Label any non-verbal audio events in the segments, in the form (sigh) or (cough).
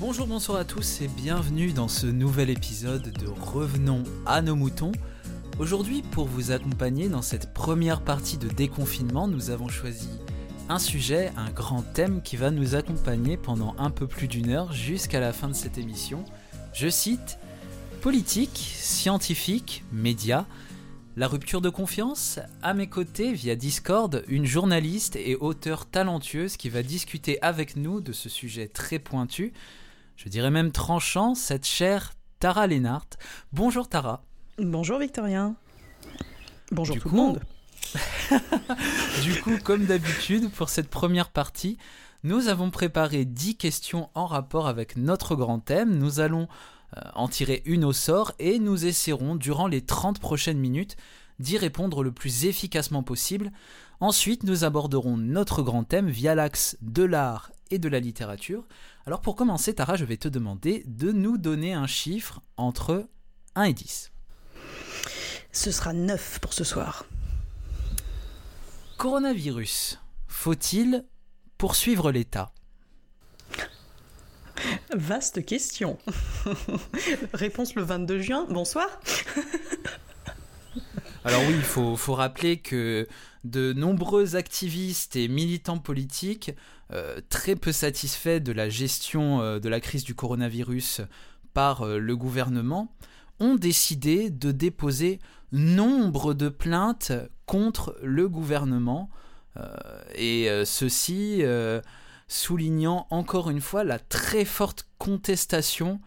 Bonjour, bonsoir à tous et bienvenue dans ce nouvel épisode de Revenons à nos moutons. Aujourd'hui, pour vous accompagner dans cette première partie de déconfinement, nous avons choisi un sujet, un grand thème qui va nous accompagner pendant un peu plus d'une heure jusqu'à la fin de cette émission. Je cite Politique, scientifique, médias, la rupture de confiance À mes côtés, via Discord, une journaliste et auteure talentueuse qui va discuter avec nous de ce sujet très pointu, je dirais même tranchant, cette chère Tara Lennart. Bonjour Tara. Bonjour Victorien. Bonjour tout le monde. (laughs) du coup, comme d'habitude, pour cette première partie, nous avons préparé 10 questions en rapport avec notre grand thème. Nous allons euh, en tirer une au sort et nous essaierons durant les 30 prochaines minutes d'y répondre le plus efficacement possible. Ensuite, nous aborderons notre grand thème via l'axe de l'art et de la littérature. Alors pour commencer, Tara, je vais te demander de nous donner un chiffre entre 1 et 10. Ce sera 9 pour ce soir. Coronavirus. Faut-il poursuivre l'État? Vaste question. (laughs) Réponse le 22 juin. Bonsoir. (laughs) Alors oui, il faut, rappeler que de nombreux activistes et militants politiques, euh, très peu satisfaits de la gestion euh, de la crise du coronavirus par euh, le gouvernement, ont décidé de déposer nombre de plaintes contre le gouvernement, et ceci soulignant encore une fois la très forte contestation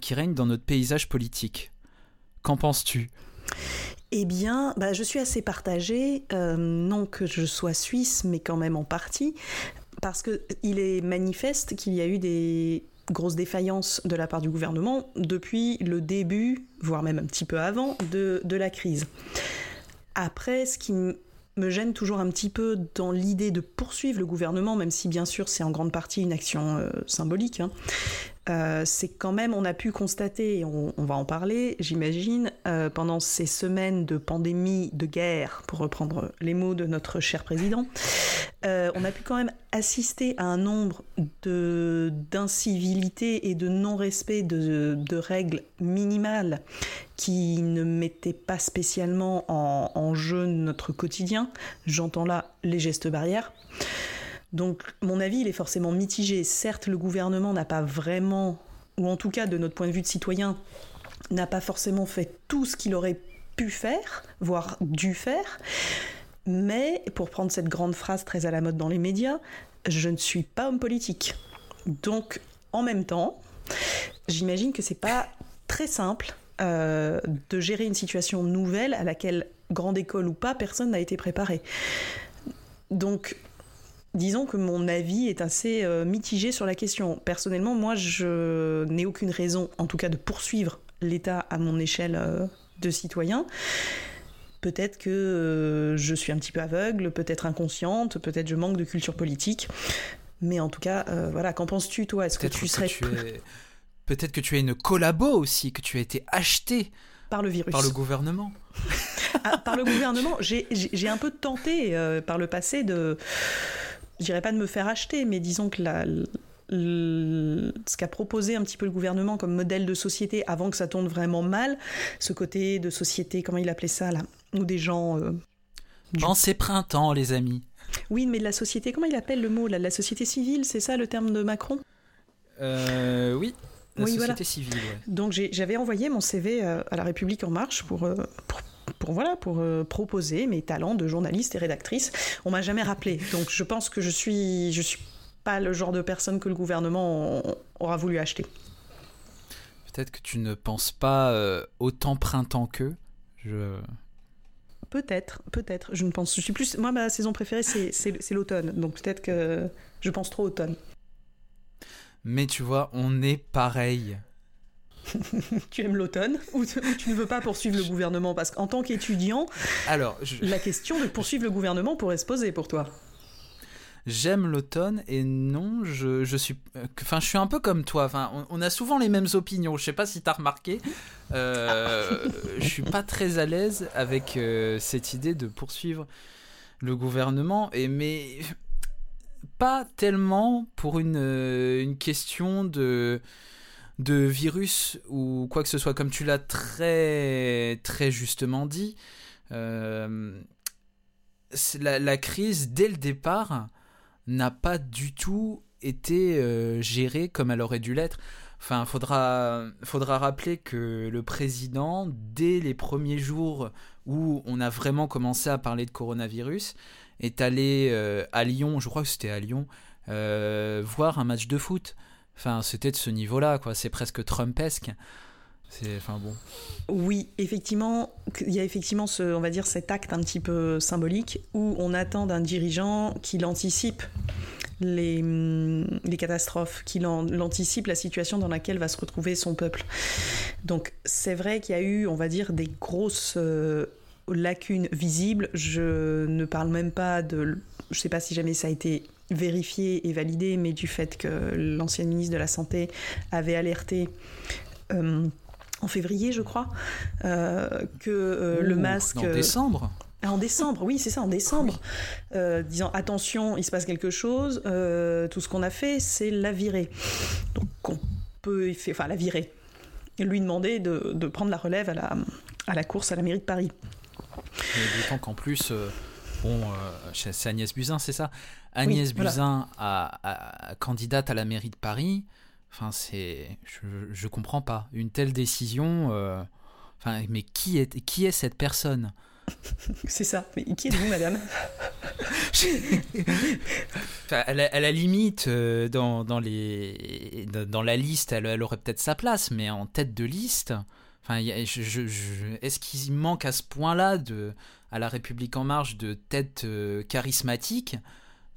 qui règne dans notre paysage politique. Qu'en penses-tu? Eh bien, bah, je suis assez partagée, non que je sois suisse, mais quand même en partie, parce qu'il est manifeste qu'il y a eu des grosses défaillances de la part du gouvernement depuis le début, voire même un petit peu avant, de, la crise. Après, ce qui me gêne toujours un petit peu dans l'idée de poursuivre le gouvernement, même si bien sûr c'est en grande partie une action euh, symbolique, hein, euh, c'est quand même, on a pu constater, on, on va en parler, j'imagine, euh, pendant ces semaines de pandémie, de guerre, pour reprendre les mots de notre cher président, euh, on a pu quand même assister à un nombre d'incivilités et de non-respect de, règles minimales qui ne mettaient pas spécialement en, en jeu notre quotidien. J'entends là les gestes barrières. Donc mon avis, il est forcément mitigé. Certes, le gouvernement n'a pas vraiment, ou en tout cas de notre point de vue de citoyen, n'a pas forcément fait tout ce qu'il aurait pu faire, voire dû faire. Mais, pour prendre cette grande phrase très à la mode dans les médias, je ne suis pas homme politique. Donc, en même temps, j'imagine que c'est pas très simple euh, de gérer une situation nouvelle à laquelle, grande école ou pas, personne n'a été préparé. Donc, disons que mon avis est assez euh, mitigé sur la question. Personnellement, moi, je n'ai aucune raison, en tout cas, de poursuivre l'État à mon échelle euh, de citoyen. Peut-être que euh, je suis un petit peu aveugle, peut-être inconsciente, peut-être je manque de culture politique. Mais en tout cas, voilà, qu'en penses-tu, toi? Est-ce que tu serais. Peut-être que tu es une collabo aussi, que tu as été acheté par le virus. Par le gouvernement. Ah, par le gouvernement, j'ai un peu tenté par le passé de je dirais pas de me faire acheter, mais disons que la, ce qu'a proposé un petit peu le gouvernement comme modèle de société avant que ça tourne vraiment mal, ce côté de société, comment il appelait ça là, où des gens... Euh, en ces printemps, les amis. Oui, mais de la société, comment il appelle le mot là, La société civile, c'est ça le terme de Macron? Euh, Oui, la société civile. Donc j'avais envoyé mon CV euh, à la République en marche pour, euh, pour pour voilà pour euh, proposer mes talents de journaliste et rédactrice. On m'a jamais rappelé, donc je pense que je suis je suis pas le genre de personne que le gouvernement aura voulu acheter. Peut-être que tu ne penses pas euh, autant printemps qu'eux. Je... Peut-être, peut-être. Je ne pense. Je suis plus. Moi, ma saison préférée, c'est l'automne. Donc peut-être que je pense trop automne. Mais tu vois, on est pareil. (laughs) tu aimes l'automne ou, tu ne veux pas poursuivre le gouvernement? Parce qu'en tant qu'étudiant, alors la question de poursuivre le gouvernement pourrait se poser pour toi. J'aime l'automne et non, je, je suis, enfin, je suis un peu comme toi. Enfin, on, a souvent les mêmes opinions. Je sais pas si tu as remarqué. Euh, je suis pas très à l'aise avec euh, cette idée de poursuivre le gouvernement. Et mais pas tellement pour une, une question de de virus ou quoi que ce soit, comme tu l'as très, très justement dit, euh, la, crise, dès le départ, n'a pas du tout été euh, gérée comme elle aurait dû l'être. Enfin, faudra, faudra rappeler que le président, dès les premiers jours où on a vraiment commencé à parler de coronavirus, est allé euh, à Lyon, je crois que c'était à Lyon, voir un match de foot. Enfin, c'était de ce niveau-là, quoi. C'est presque Trumpesque. Enfin bon. Oui, effectivement, il y a effectivement ce, on va dire, cet acte un petit peu symbolique où on attend d'un dirigeant qu'il anticipe les, les catastrophes, qu'il anticipe la situation dans laquelle va se retrouver son peuple. Donc c'est vrai qu'il y a eu, on va dire, des grosses euh, lacunes visibles. Je ne parle même pas de, je ne sais pas si jamais ça a été vérifié et validé, mais du fait que l'ancienne ministre de la Santé avait alerté. Euh, en février, je crois, euh, que euh, le masque. En décembre en décembre, oui, c'est ça, en décembre, disant attention, il se passe quelque chose, tout ce qu'on a fait, c'est la virer. Donc on peut, enfin la virer, lui demander de, de, prendre la relève à la, à la course à la mairie de Paris. D'autant qu'en plus, bon, c'est Agnès Buzyn, c'est ça? Agnès Buzyn a, candidate à la mairie de Paris. Enfin, c'est, je, ne comprends pas une telle décision. Euh, enfin, mais qui est qui est cette personne? (laughs) C'est ça. Mais qui êtes-vous, madame? (laughs) À, la, limite, euh, dans, dans, les, dans la liste, elle, aurait peut-être sa place, mais en tête de liste, enfin, est-ce qu'il manque à ce point-là de, à la République en marche de tête euh, charismatique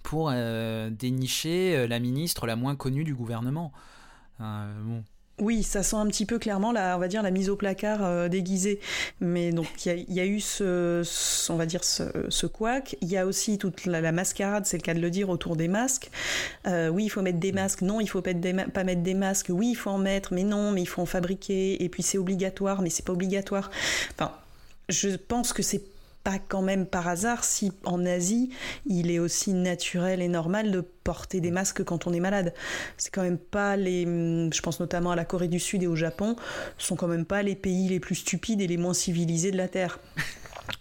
pour euh, dénicher euh, la ministre la moins connue du gouvernement? Oui, ça sent un petit peu clairement la, on va dire la mise au placard déguisée. Mais donc il y, a eu ce, on va dire ce, ce. Il y a aussi toute la, mascarade, c'est le cas de le dire, autour des masques. oui, il faut mettre des masques. Non, il faut pas, pas mettre des masques. Oui, il faut en mettre, mais non, mais il faut en fabriquer. Et puis c'est obligatoire, mais c'est pas obligatoire. Enfin, je pense que c'est pas quand même par hasard si en Asie il est aussi naturel et normal de porter des masques quand on est malade. C'est quand même pas les, je pense notamment à la Corée du Sud et au Japon, sont quand même pas les pays les plus stupides et les moins civilisés de la Terre.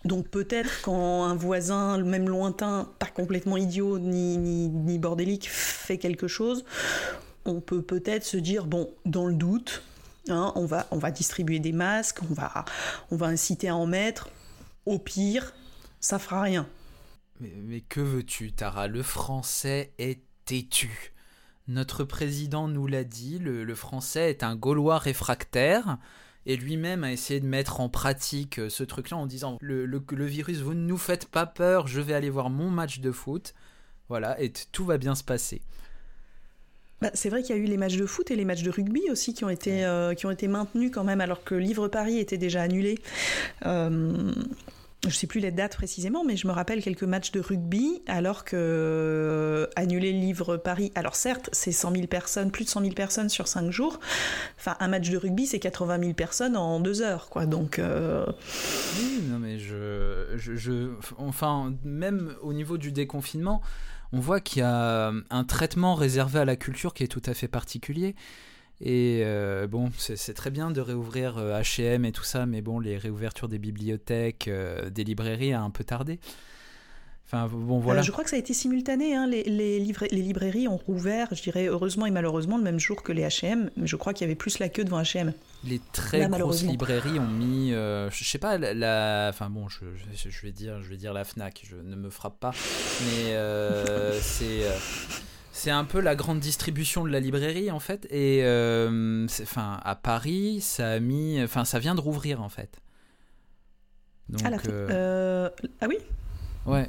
Donc peut-être quand un voisin, même lointain, pas complètement idiot ni, ni, ni bordélique, fait quelque chose, on peut peut-être se dire, bon, dans le doute, hein, on, va, on va distribuer des masques, on va, on va inciter à en mettre, au pire, ça fera rien. Mais, que veux-tu, Tara? Le français est têtu. Notre président nous l'a dit, le, français est un Gaulois réfractaire et lui-même a essayé de mettre en pratique euh, ce truc-là en disant le, le, virus, vous ne nous faites pas peur, je vais aller voir mon match de foot. Voilà, et tout va bien se passer. Bah, c'est vrai qu'il y a eu les matchs de foot et les matchs de rugby aussi qui ont été, euh, qui ont été maintenus quand même, alors que Livre Paris était déjà annulé. Euh, je ne sais plus les dates précisément, mais je me rappelle quelques matchs de rugby, alors que euh, annuler Livre Paris. Alors certes, c'est 100 000 personnes, plus de 100 000 personnes sur 5 jours. Enfin, un match de rugby, c'est 80 000 personnes en 2 heures, quoi. Donc. Oui, non, mais je, je, je, Enfin, même au niveau du déconfinement on voit qu'il y a un traitement réservé à la culture qui est tout à fait particulier. Et euh, bon, c'est très bien de réouvrir HM et tout ça, mais bon, les réouvertures des bibliothèques, euh, des librairies a un peu tardé. Enfin, bon, voilà. Je crois que ça a été simultané. Hein. Les, les, les, librairies ont rouvert, je dirais heureusement et malheureusement, le même jour que les HM. Mais je crois qu'il y avait plus la queue devant HM. Les très grosses librairies ont mis, euh, je sais pas, la, enfin bon, je, je, vais dire, je vais dire la Fnac. Je ne me frappe pas, mais euh, (laughs) c'est c'est un peu la grande distribution de la librairie en fait. Et enfin, à Paris, ça a mis, enfin, ça vient de rouvrir en fait. Donc, ah, ah oui? Ouais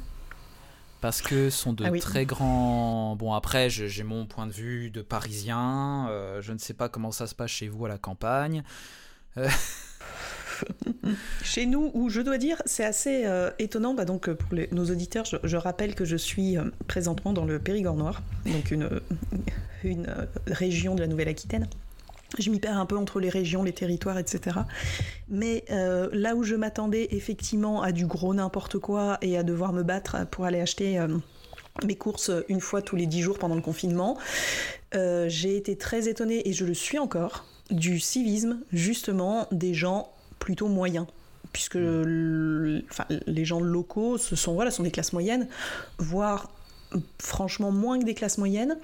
parce que ce sont de ah très grands. Bon, après, j'ai mon point de vue de parisien. Euh, je ne sais pas comment ça se passe chez vous à la campagne. Euh, (laughs) (laughs) chez nous, où je dois dire, c'est assez euh, étonnant. Bah, donc, pour nos auditeurs, je, rappelle que je suis présentement dans le Périgord noir, donc une, région de la Nouvelle-Aquitaine je m'y perds un peu entre les régions, les territoires, etc. Mais euh, là où je m'attendais effectivement à du gros n'importe quoi et à devoir me battre pour aller acheter euh, mes courses une fois tous les dix jours pendant le confinement. Euh, j'ai été très étonnée, et je le suis encore, du civisme, justement, des gens plutôt moyens. Puisque les gens locaux, ce sont, voilà, sont des classes moyennes, voire franchement moins que des classes moyennes.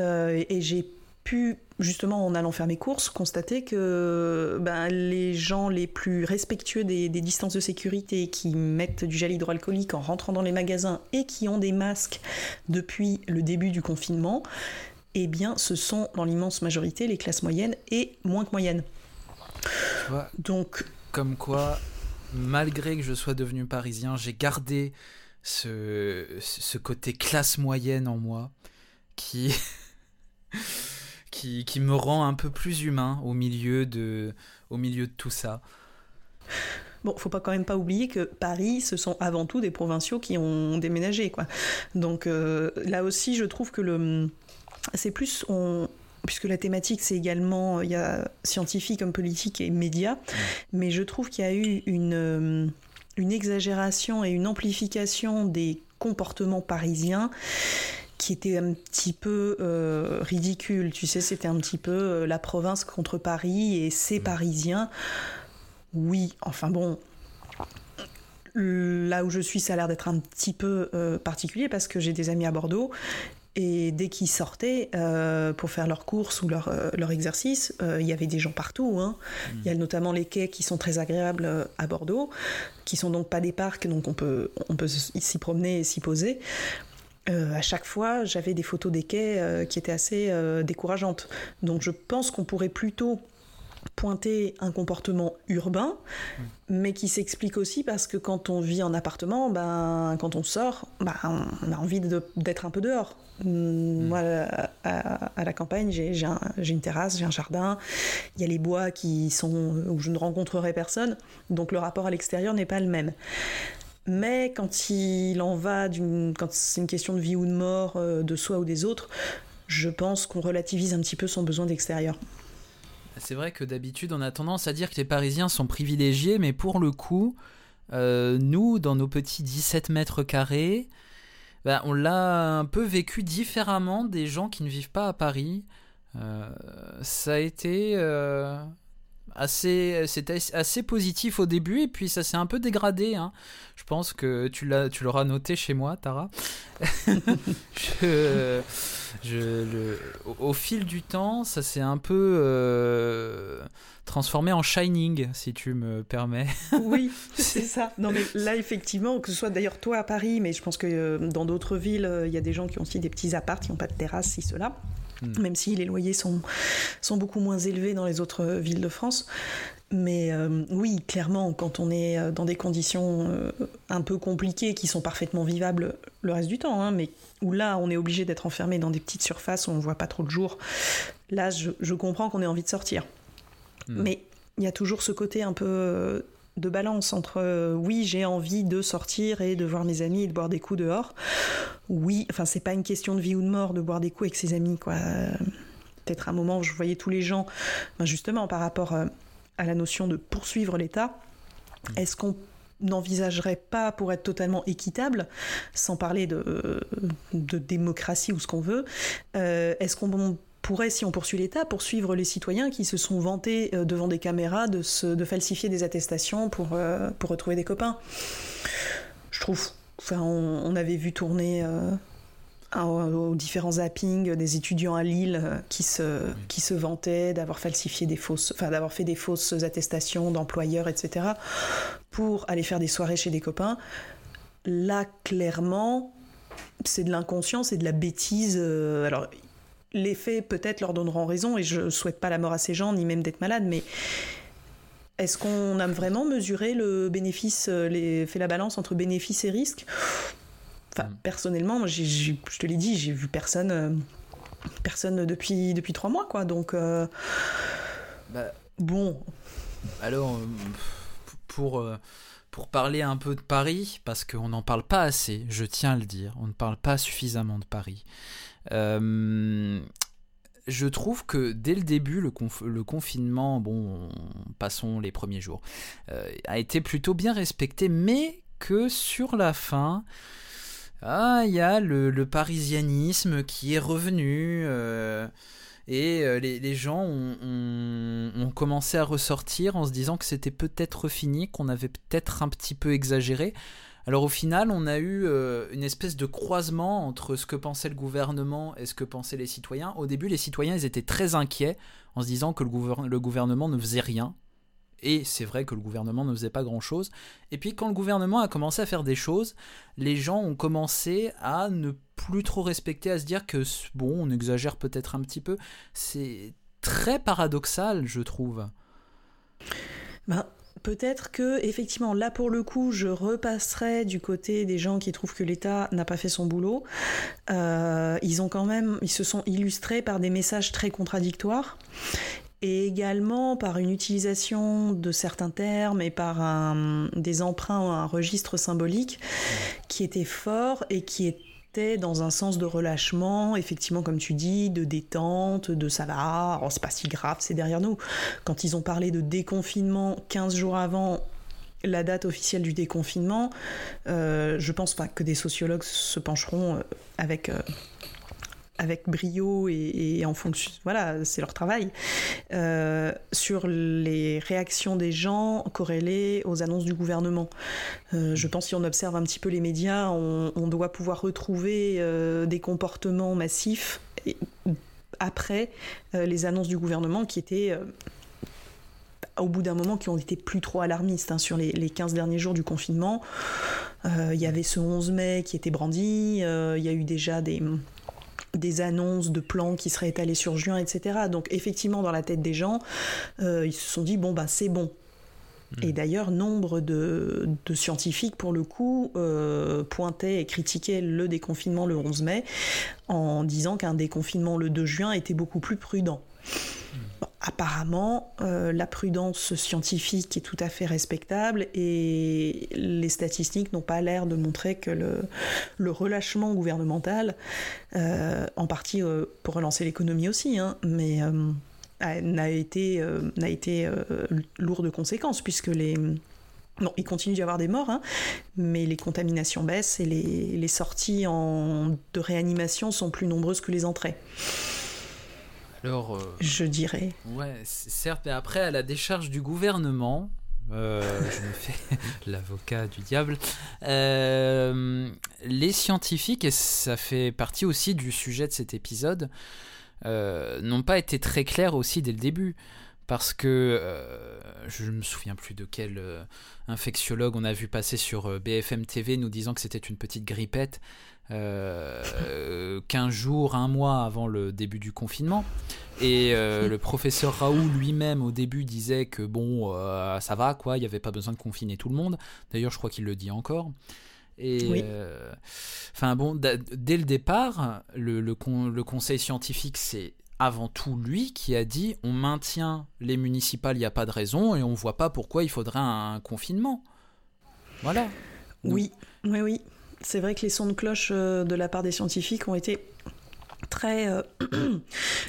Euh, et j'ai pu, justement en allant faire mes courses, constater que ben, les gens les plus respectueux des, distances de sécurité, qui mettent du gel hydroalcoolique en rentrant dans les magasins et qui ont des masques depuis le début du confinement, eh bien, ce sont dans l'immense majorité les classes moyennes et moins que moyennes. Donc, comme quoi, malgré que je sois devenu parisien, j'ai gardé ce, ce côté classe moyenne en moi qui (laughs) qui, qui, me rend un peu plus humain au milieu de, au milieu de tout ça. Bon, faut pas quand même pas oublier que Paris, ce sont avant tout des provinciaux qui ont déménagé, quoi. Donc euh, là aussi, je trouve que le, c'est plus on, puisque la thématique c'est également il y a scientifique comme politique et médias, mais je trouve qu'il y a eu une une exagération et une amplification des comportements parisiens qui était un petit peu euh, ridicule. Tu sais, c'était un petit peu euh, la province contre Paris et ces. Parisiens. Oui, enfin bon, là où je suis, ça a l'air d'être un petit peu euh, particulier parce que j'ai des amis à Bordeaux et dès qu'ils sortaient pour faire leurs courses ou leur, leur exercice, il y avait des gens partout. Hein. Mmh. Il y a notamment les quais qui sont très agréables à Bordeaux, qui sont donc pas des parcs, donc on peut, on peut s'y promener et s'y poser. Euh, à chaque fois, j'avais des photos des quais euh, qui étaient assez euh, décourageantes. Donc je pense qu'on pourrait plutôt pointer un comportement urbain, mm. mais qui s'explique aussi parce que quand on vit en appartement, ben, quand on sort, ben, on a envie d'être un peu dehors. Mm, mm. Moi, à, la campagne, j'ai une terrasse, j'ai un jardin, il y a les bois qui sont où je ne rencontrerai personne, donc le rapport à l'extérieur n'est pas le même. Mais quand il en va quand c'est une question de vie ou de mort euh, de soi ou des autres, je pense qu'on relativise un petit peu son besoin d'extérieur. C'est vrai que d'habitude on a tendance à dire que les Parisiens sont privilégiés, mais pour le coup, euh, nous, dans nos petits 17 mètres carrés, bah, on l'a un peu vécu différemment des gens qui ne vivent pas à Paris. Euh, ça a été assez, c'était assez positif au début et puis ça s'est un peu dégradé. Hein. Je pense que tu l'as, tu l'auras noté chez moi, Tara. (laughs) je, je, au, fil du temps, ça s'est un peu euh, transformé en Shining, si tu me permets. oui, (laughs) c'est ça. Non mais là effectivement, que ce soit d'ailleurs toi à Paris, mais je pense que euh, dans d'autres villes, euh, il y a des gens qui ont aussi des petits apparts, qui n'ont pas de terrasse, si cela. Hmm. même si les loyers sont, sont beaucoup moins élevés dans les autres villes de France. Mais euh, oui, clairement, quand on est euh, dans des conditions euh, un peu compliquées, qui sont parfaitement vivables le reste du temps, hein, mais où là, on est obligé d'être enfermé dans des petites surfaces où on ne voit pas trop le jour, là, je, comprends qu'on ait envie de sortir. Hmm. Mais il y a toujours ce côté un peu de balance entre euh, oui j'ai envie de sortir et de voir mes amis et de boire des coups dehors. Oui enfin c'est pas une question de vie ou de mort de boire des coups avec ses amis quoi. Peut-être un moment où je voyais tous les gens ben, justement par rapport euh, à la notion de poursuivre l'État est-ce qu'on n'envisagerait pas pour être totalement équitable, sans parler de, de démocratie ou ce qu'on veut, euh, est-ce qu'on pourrait, si on poursuit l'État, poursuivre les citoyens qui se sont vantés euh, devant des caméras de, de falsifier des attestations pour, euh, pour retrouver des copains. Je trouve. Enfin, on, avait vu tourner euh, aux différents zappings des étudiants à Lille qui se, qui se vantaient d'avoir falsifié des fausses, enfin d'avoir fait des fausses attestations d'employeurs, etc. pour aller faire des soirées chez des copains. Là, clairement, c'est de l'inconscience et de la bêtise. alors, les faits peut-être leur donneront raison et je souhaite pas la mort à ces gens ni même d'être malade, mais est-ce qu'on a vraiment mesuré le bénéfice, euh, les, fait la balance entre bénéfice et risque? Enfin, mm. personnellement, je te l'ai dit, j'ai vu personne, euh, personne depuis, depuis trois mois, quoi. Donc, euh, bah, bon. Alors, pour, pour parler un peu de Paris, parce qu'on n'en parle pas assez, je tiens à le dire, on ne parle pas suffisamment de Paris. Euh, je trouve que dès le début, le, confinement, bon, passons les premiers jours, euh, a été plutôt bien respecté, mais que sur la fin, ah, il y a le, parisianisme qui est revenu. Euh, et les, gens ont, commencé à ressortir en se disant que c'était peut-être fini, qu'on avait peut-être un petit peu exagéré. Alors au final, on a eu euh, une espèce de croisement entre ce que pensait le gouvernement et ce que pensaient les citoyens. Au début, les citoyens, ils étaient très inquiets en se disant que le gouvernement ne faisait rien, et c'est vrai que le gouvernement ne faisait pas grand-chose. Et puis quand le gouvernement a commencé à faire des choses, les gens ont commencé à ne plus trop respecter, à se dire que bon, on exagère peut-être un petit peu. C'est très paradoxal, je trouve. Ben, Peut-être que effectivement là pour le coup je repasserai du côté des gens qui trouvent que l'État n'a pas fait son boulot. Euh, ils ont quand même, ils se sont illustrés par des messages très contradictoires et également par une utilisation de certains termes et par un, des emprunts à un registre symbolique qui était fort et qui dans un sens de relâchement, effectivement, comme tu dis, de détente, de ça va, oh, c'est pas si grave, c'est derrière nous. Quand ils ont parlé de déconfinement 15 jours avant la date officielle du déconfinement, euh, je pense pas que des sociologues se pencheront euh, avec euh, avec brio et, en fonction, voilà, c'est leur travail, euh, sur les réactions des gens corrélées aux annonces du gouvernement. Euh, je pense si on observe un petit peu les médias, on, doit pouvoir retrouver euh, des comportements massifs après les annonces du gouvernement qui étaient au bout d'un moment qui ont été plus trop alarmistes hein, sur les, les, 15 derniers jours du confinement. Il y avait ce 11 mai qui était brandi, il y a eu déjà des, des annonces de plans qui seraient étalés sur juin, etc. Donc effectivement, dans la tête des gens, euh, ils se sont dit, bon, bah c'est bon. Hmm. Et d'ailleurs, nombre de, scientifiques, pour le coup, euh, pointaient et critiquaient le déconfinement le 11 mai en disant qu'un déconfinement le 2 juin était beaucoup plus prudent. Apparemment, euh, la prudence scientifique est tout à fait respectable et les statistiques n'ont pas l'air de montrer que le, relâchement gouvernemental, euh, en partie euh, pour relancer l'économie aussi, hein, mais n'a été, lourd de conséquences puisque les... Il continue d'y avoir des morts, hein, mais les contaminations baissent et les, sorties de réanimation sont plus nombreuses que les entrées. Alors, euh, je dirais. Ouais, certes, mais après, à la décharge du gouvernement, euh, je me fais (laughs) l'avocat du diable. Euh, les scientifiques, et ça fait partie aussi du sujet de cet épisode, n'ont pas été très clairs aussi dès le début. Parce que je ne me souviens plus de quel infectiologue on a vu passer sur BFM TV nous disant que c'était une petite grippette. Euh, 15 jours, un mois avant le début du confinement. Et euh, (laughs) le professeur Raoult lui-même au début disait que bon, euh, ça va quoi, il n'y avait pas besoin de confiner tout le monde. D'ailleurs, je crois qu'il le dit encore. Et euh, enfin bon, dès le départ, le, le, le conseil scientifique, c'est avant tout lui qui a dit on maintient les municipales, il n'y a pas de raison, et on voit pas pourquoi il faudrait un, confinement. Voilà. Oui, oui, oui c'est vrai que les sons de cloche euh, de la part des scientifiques ont été très euh, (clears throat)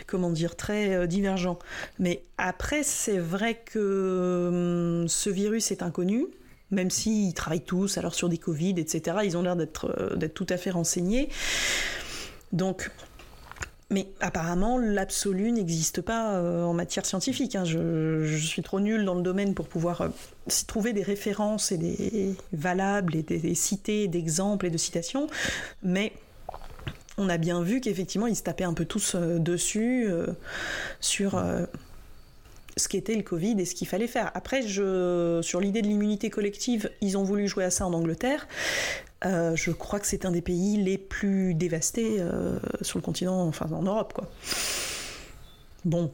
comment dire très euh, divergents. Mais après c'est vrai que hum, ce virus est inconnu. Même s'ils travaillent tous alors sur des Covid, etc., ils ont l'air d'être d'être tout à fait renseignés. Donc mais apparemment, l'absolu n'existe pas euh, en matière scientifique. Hein. Je, suis trop nulle dans le domaine pour pouvoir euh, trouver des références et des valables et des, cités d'exemples et de citations. Mais on a bien vu qu'effectivement, ils se tapaient un peu tous euh, dessus sur ce qu'était le Covid et ce qu'il fallait faire. Après, je, sur l'idée de l'immunité collective, ils ont voulu jouer à ça en Angleterre. Euh, je crois que c'est un des pays les plus dévastés euh, sur le continent, enfin en Europe, quoi. Bon,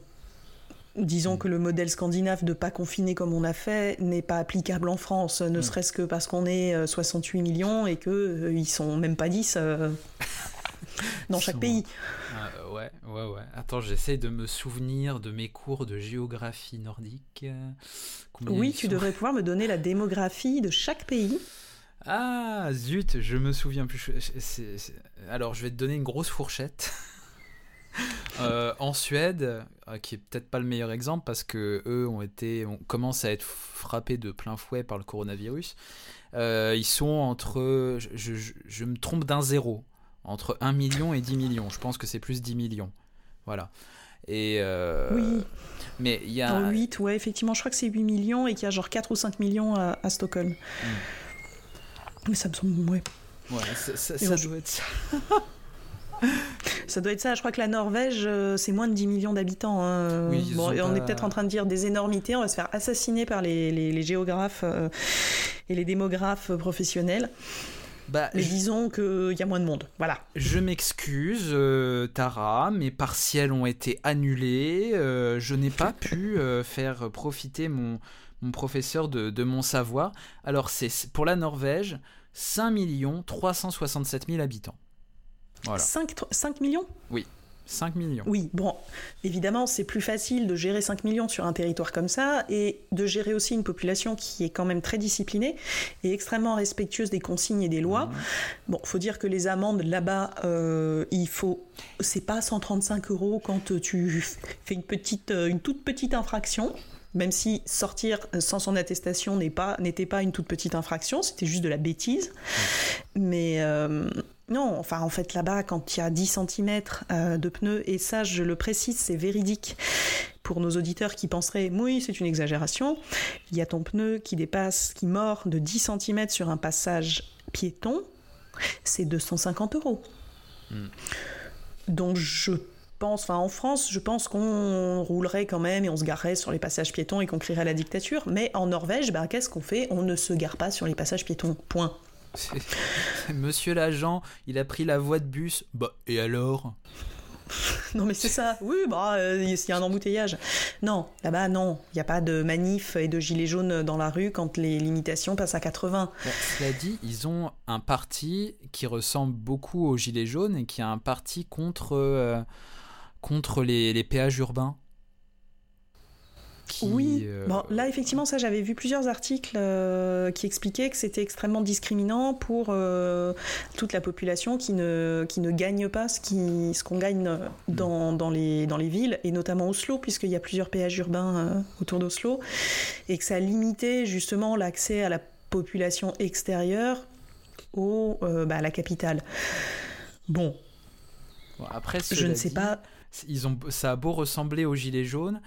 disons mm. que le modèle scandinave de pas confiner comme on a fait n'est pas applicable en France, ne mm. serait-ce que parce qu'on est 68 euh, millions et que ils sont même pas 10 (laughs) dans chaque pays. Ouais, ouais, ouais. Attends, j'essaie de me souvenir de mes cours de géographie nordique. oui, tu devrais pouvoir me donner la démographie de chaque pays. Ah, zut, je me souviens plus. Alors, je vais te donner une grosse fourchette. (laughs) Euh, en Suède, euh, qui est peut-être pas le meilleur exemple parce que eux ont été, on commence à être frappés de plein fouet par le coronavirus. Euh, ils sont entre, je, je me trompe d'un zéro, entre 1 million et 10 millions. Je pense que c'est plus 10 millions. Voilà. Et euh, oui. Mais il y a. 8, ouais, effectivement, je crois que c'est 8 millions et qu'il y a genre 4 ou 5 millions à, Stockholm. Hmm. Mais ça me semble. Ouais. Ouais, ça, ça, doit être ça. (laughs) ça doit être ça. Je crois que la Norvège, euh, c'est moins de 10 millions d'habitants. Hein. Oui, bon, on est peut-être en train de dire des énormités. On va se faire assassiner par les, les, géographes euh, et les démographes professionnels. Bah, mais disons qu'il y a moins de monde. Voilà. Je m'excuse, euh, Tara, mes partiels ont été annulés. Euh, je n'ai pas (laughs) pu euh, faire profiter mon, mon professeur de, de, mon savoir. Alors, c'est pour la Norvège, 5 367 000 habitants. Voilà. 5, 5 millions? Oui. 5 millions. Oui, bon, évidemment, c'est plus facile de gérer 5 millions sur un territoire comme ça et de gérer aussi une population qui est quand même très disciplinée et extrêmement respectueuse des consignes et des lois. Mmh. Bon, faut dire que les amendes là-bas, euh, il faut. C'est pas 135 euros quand tu fais une, petite, euh, une toute petite infraction même si sortir sans son attestation n'était pas, pas une toute petite infraction, c'était juste de la bêtise. Mmh. Mais euh, non, enfin en fait là-bas, quand il y a 10 cm euh, de pneus, et ça je le précise, c'est véridique pour nos auditeurs qui penseraient oui c'est une exagération, il y a ton pneu qui dépasse, qui mord de 10 cm sur un passage piéton, c'est 250 euros. Hmm. Donc je pense, enfin en France, je pense qu'on roulerait quand même et on se garerait sur les passages piétons et qu'on crierait la dictature. Mais en Norvège, ben, qu'est-ce qu'on fait? On ne se gare pas sur les passages piétons. Point. (laughs) Monsieur l'agent, il a pris la voie de bus. Bah, et alors? (laughs) Non mais c'est ça. Oui, bah euh, il y a un embouteillage. Non, là-bas non, il n'y a pas de manif et de gilets jaunes dans la rue quand les limitations passent à 80. cela dit, ils ont un parti qui ressemble beaucoup aux gilets jaunes et qui a un parti contre euh, contre les, les péages urbains oui, euh, bon, là effectivement, ça j'avais vu plusieurs articles euh, qui expliquaient que c'était extrêmement discriminant pour euh, toute la population qui ne, qui ne gagne pas ce qu'on ce qu'on gagne dans, dans, les, dans les villes, et notamment Oslo, puisqu'il y a plusieurs péages urbains autour d'Oslo, et que ça limitait justement l'accès à la population extérieure au, bah, à la capitale. Bon. après, je ne sais pas. Ils ont, ça a beau ressembler aux Gilets jaunes,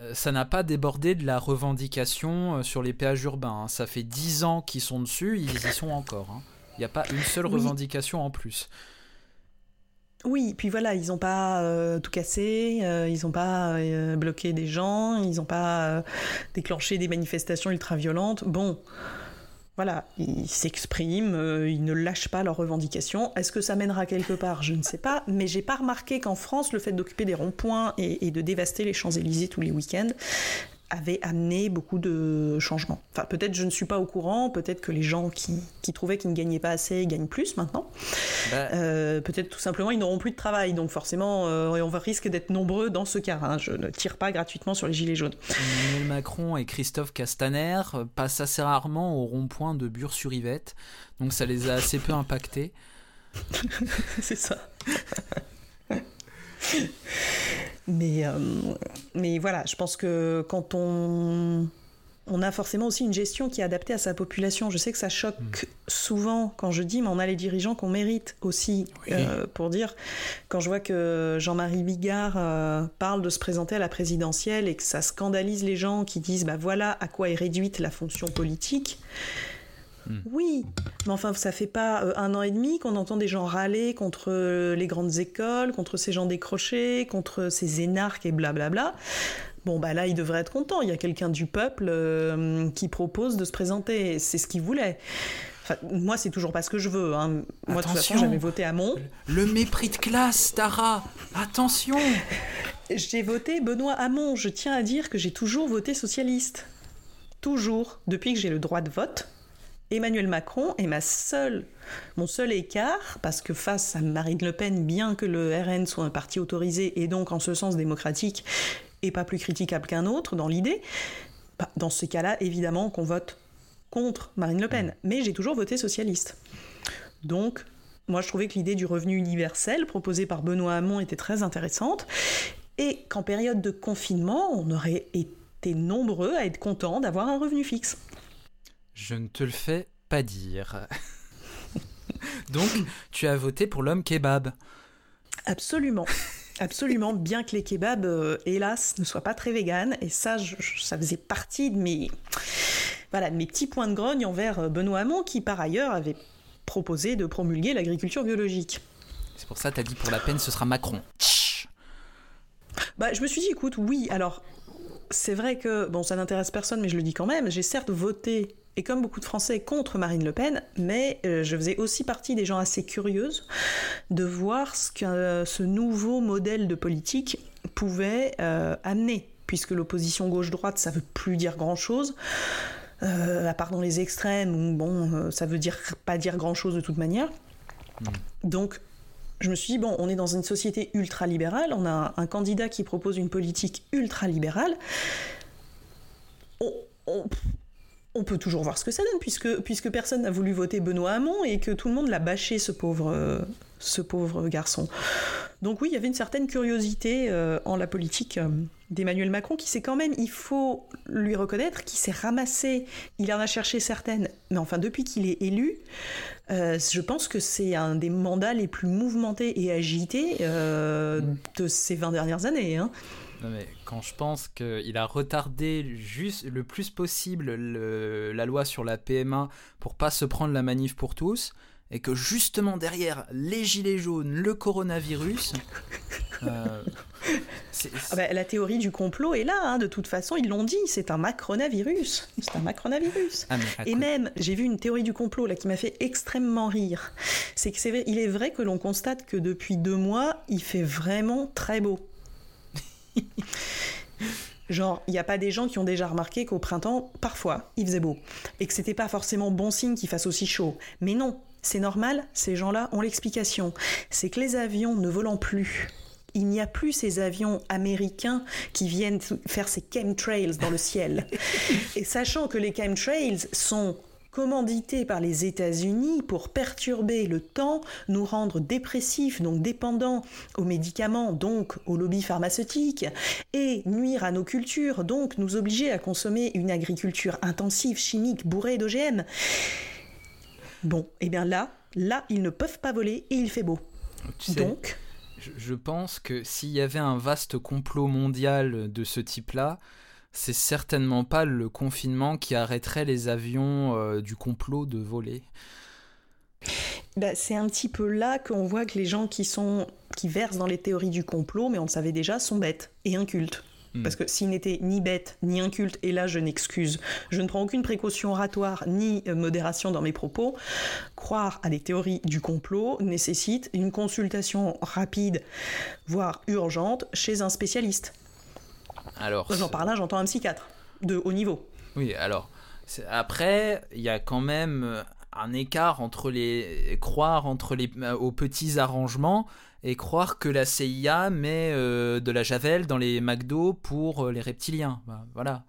euh, ça n'a pas débordé de la revendication euh, sur les péages urbains. Hein. Ça fait 10 ans qu'ils sont dessus, ils y sont encore. Hein. Il n'y a pas une seule revendication en plus. Oui, puis voilà, ils n'ont pas euh, tout cassé, ils n'ont pas bloqué des gens, ils n'ont pas déclenché des manifestations ultra-violentes. Bon, voilà, ils s'expriment, euh, ils ne lâchent pas leurs revendications. Est-ce que ça mènera quelque part? Je ne sais pas, mais j'ai pas remarqué qu'en France, le fait d'occuper des ronds-points et, de dévaster les Champs-Élysées tous les week-ends avait amené beaucoup de changements. Enfin, peut-être je ne suis pas au courant, peut-être que les gens qui, qui trouvaient qu'ils ne gagnaient pas assez gagnent plus maintenant. Bah. Euh, peut-être tout simplement ils n'auront plus de travail, donc forcément euh, on va risque d'être nombreux dans ce cas. Hein. Je ne tire pas gratuitement sur les gilets jaunes. Emmanuel Macron et Christophe Castaner passent assez rarement au rond-point de Bure-sur-Yvette, donc ça les a assez peu impactés. (laughs) C'est ça. (laughs) Mais, euh, mais voilà, je pense que quand on, on a forcément aussi une gestion qui est adaptée à sa population. Je sais que ça choque hmm. souvent quand je dis, mais on a les dirigeants qu'on mérite aussi, euh, pour dire, quand je vois que Jean-Marie Bigard euh, parle de se présenter à la présidentielle et que ça scandalise les gens qui disent, bah voilà à quoi est réduite la fonction politique. Hmm. Oui, mais enfin, ça fait pas euh, un an et demi qu'on entend des gens râler contre euh, les grandes écoles, contre ces gens décrochés, contre ces énarques et blablabla. Bon, bah là, il devrait être content. Il y a quelqu'un du peuple euh, qui propose de se présenter. C'est ce qu'il voulait. moi, c'est toujours pas ce que je veux. Hein. Moi, de toute façon, j'avais voté à Mont. Le mépris de classe, Tara Attention J'ai voté Benoît Hamon. Je tiens à dire que j'ai toujours voté socialiste. Toujours. Depuis que j'ai le droit de vote, Emmanuel Macron est ma seule, mon seul écart, parce que face à Marine Le Pen, bien que le RN soit un parti autorisé et donc en ce sens démocratique et pas plus critiquable qu'un autre dans l'idée, bah, dans ce cas-là, évidemment qu'on vote contre Marine Le Pen. Mais j'ai toujours voté socialiste. Donc, Moi, je trouvais que l'idée du revenu universel proposée par Benoît Hamon était très intéressante et qu'en période de confinement, on aurait été nombreux à être contents d'avoir un revenu fixe. Je ne te le fais pas dire. (laughs) Donc, tu as voté pour l'homme kebab. Absolument. Absolument, bien que les kebabs, euh, hélas, ne soient pas très véganes. Et ça, ça faisait partie de mes, voilà, de mes petits points de grogne envers euh, Benoît Hamon, qui par ailleurs avait proposé de promulguer l'agriculture biologique. C'est pour ça que tu as dit pour la peine, ce sera Macron. Bah, je me suis dit, écoute, oui, alors, c'est vrai que, bon, ça n'intéresse personne, mais je le dis quand même, j'ai certes voté et comme beaucoup de Français contre Marine Le Pen, mais euh, je faisais aussi partie des gens assez curieuses de voir ce que euh, ce nouveau modèle de politique pouvait euh, amener, puisque l'opposition gauche-droite, ça veut plus dire grand-chose. à part dans les extrêmes, où bon, ça veut dire pas dire grand-chose de toute manière. Mm. Donc, je me suis dit, bon, on est dans une société ultra-libérale, on a un, candidat qui propose une politique ultra-libérale. on, on peut toujours voir ce que ça donne, puisque, puisque personne n'a voulu voter Benoît Hamon et que tout le monde l'a bâché, ce pauvre, euh, ce pauvre garçon. Donc oui, il y avait une certaine curiosité euh, en la politique euh, d'Emmanuel Macron, qui s'est quand même, il faut lui reconnaître, qui s'est ramassé, il en a cherché certaines, mais enfin depuis qu'il est élu, je pense que c'est un des mandats les plus mouvementés et agités de ces 20 dernières années. Hein mais quand je pense qu'il a retardé juste le plus possible la loi sur la PMA pour pas se prendre la manif pour tous, et que justement derrière les gilets jaunes, le coronavirus. (laughs) Euh, ah bah, la théorie du complot est là, hein, de toute façon, ils l'ont dit, c'est un macronavirus. C'est un macronavirus. Ah, et même, j'ai vu une théorie du complot là qui m'a fait extrêmement rire. C'est que c'est il est vrai que l'on constate que depuis deux mois, il fait vraiment très beau. (laughs) Genre, il n'y a pas des gens qui ont déjà remarqué qu'au printemps, parfois, il faisait beau. Et que c'était pas forcément bon signe qu'il fasse aussi chaud. Mais non, c'est normal, ces gens-là ont l'explication. C'est que les avions ne volant plus. Il n'y a plus ces avions américains qui viennent faire ces chemtrails dans le ciel. (laughs) Et sachant que les chemtrails sont commandité par les États-Unis pour perturber le temps, nous rendre dépressifs, donc dépendants aux médicaments, donc aux lobbies pharmaceutiques, et nuire à nos cultures, donc nous obliger à consommer une agriculture intensive, chimique, bourrée d'OGM. Bon, et eh bien là, là, ils ne peuvent pas voler et il fait beau. donc. je pense que s'il y avait un vaste complot mondial de ce type-là, c'est certainement pas le confinement qui arrêterait les avions euh, du complot de voler. Bah, c'est un petit peu là qu'on voit que les gens qui sont qui versent dans les théories du complot, mais on le savait déjà, sont bêtes et incultes. Hmm. Parce que s'ils n'étaient ni bêtes ni incultes, et là je n'excuse, je ne prends aucune précaution oratoire ni euh, modération dans mes propos, croire à des théories du complot nécessite une consultation rapide, voire urgente, chez un spécialiste. Alors, j'en parle là, j'entends un psychiatre de haut niveau. Oui, alors après, il y a quand même euh, un écart entre les croire entre les euh, aux petits arrangements et croire que la CIA met euh, de la javel dans les McDo pour les reptiliens. Bah, voilà.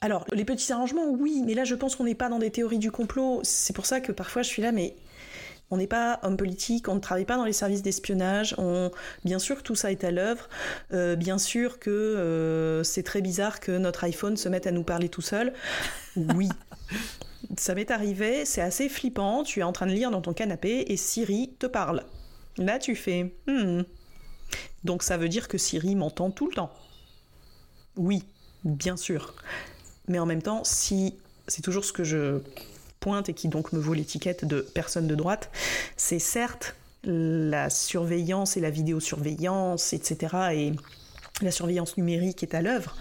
Alors, les petits arrangements, oui, mais là, je pense qu'on n'est pas dans des théories du complot. C'est pour ça que parfois, je suis là, mais on n'est pas homme politique, on ne travaille pas dans les services d'espionnage. On... Bien sûr que tout ça est à l'œuvre. Euh, bien sûr que euh, c'est très bizarre que notre iPhone se mette à nous parler tout seul. Oui. (laughs) ça m'est arrivé, c'est assez flippant. Tu es en train de lire dans ton canapé et Siri te parle. Là, tu fais. Hmm. Donc ça veut dire que Siri m'entend tout le temps. Oui, bien sûr. Mais en même temps, si c'est toujours ce que je pointe et qui donc me vaut l'étiquette de personne de droite, c'est certes la surveillance et la vidéosurveillance, etc., et la surveillance numérique est à l'œuvre.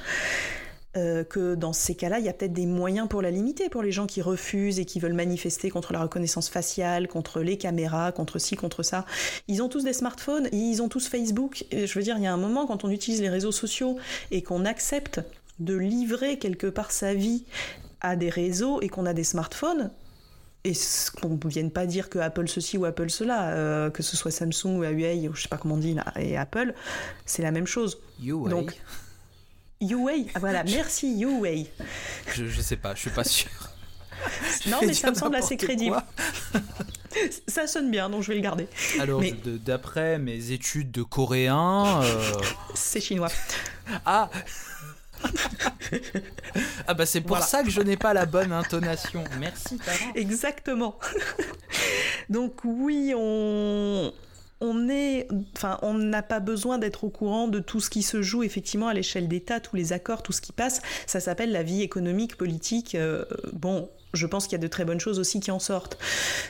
Euh, que dans ces cas-là, il y a peut-être des moyens pour la limiter, pour les gens qui refusent et qui veulent manifester contre la reconnaissance faciale, contre les caméras, contre ci, contre ça. Ils ont tous des smartphones, ils ont tous Facebook. Je veux dire, il y a un moment, quand on utilise les réseaux sociaux et qu'on accepte de livrer quelque part sa vie a des réseaux et qu'on a des smartphones, et qu'on ne vienne pas dire que Apple ceci ou Apple cela, euh, que ce soit Samsung ou Huawei ou je sais pas comment on dit là, et Apple, c'est la même chose. Huawei. Donc, Huawei, ah, voilà, (laughs) merci Huawei. Je, je sais pas, je suis pas sûr. (laughs) non, mais ça me semble assez crédible. (laughs) Ça sonne bien, donc je vais le garder. Alors, d'après mes études de coréen. Euh, c'est chinois. Ah ah bah c'est pour ça que je n'ai pas la bonne intonation. Merci. Exactement. (laughs) Donc oui, on on est, enfin, on n'a pas besoin d'être au courant de tout ce qui se joue effectivement à l'échelle d'État, tous les accords, tout ce qui passe. Ça s'appelle la vie économique, politique. Euh, bon, je pense qu'il y a de très bonnes choses aussi qui en sortent.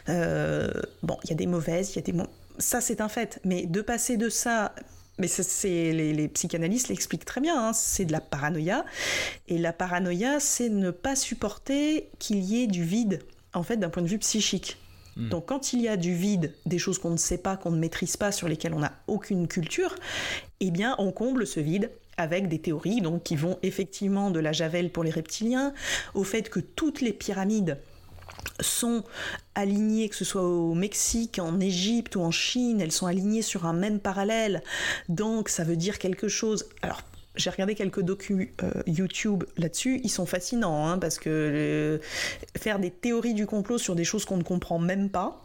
Euh, bon, il y a des mauvaises, il y a des ça c'est un fait. Mais de passer de ça mais c'est les, psychanalystes l'expliquent très bien, hein, c'est de la paranoïa. Et la paranoïa, c'est ne pas supporter qu'il y ait du vide, en fait, d'un point de vue psychique. Hmm. Donc quand il y a du vide, des choses qu'on ne sait pas, qu'on ne maîtrise pas, sur lesquelles on n'a aucune culture, eh bien on comble ce vide avec des théories donc, qui vont effectivement de la javel pour les reptiliens, au fait que toutes les pyramides sont alignées, que ce soit au Mexique, en Égypte ou en Chine, elles sont alignées sur un même parallèle. Donc ça veut dire quelque chose. Alors j'ai regardé quelques docus euh, YouTube là-dessus, ils sont fascinants, hein, parce que euh, faire des théories du complot sur des choses qu'on ne comprend même pas,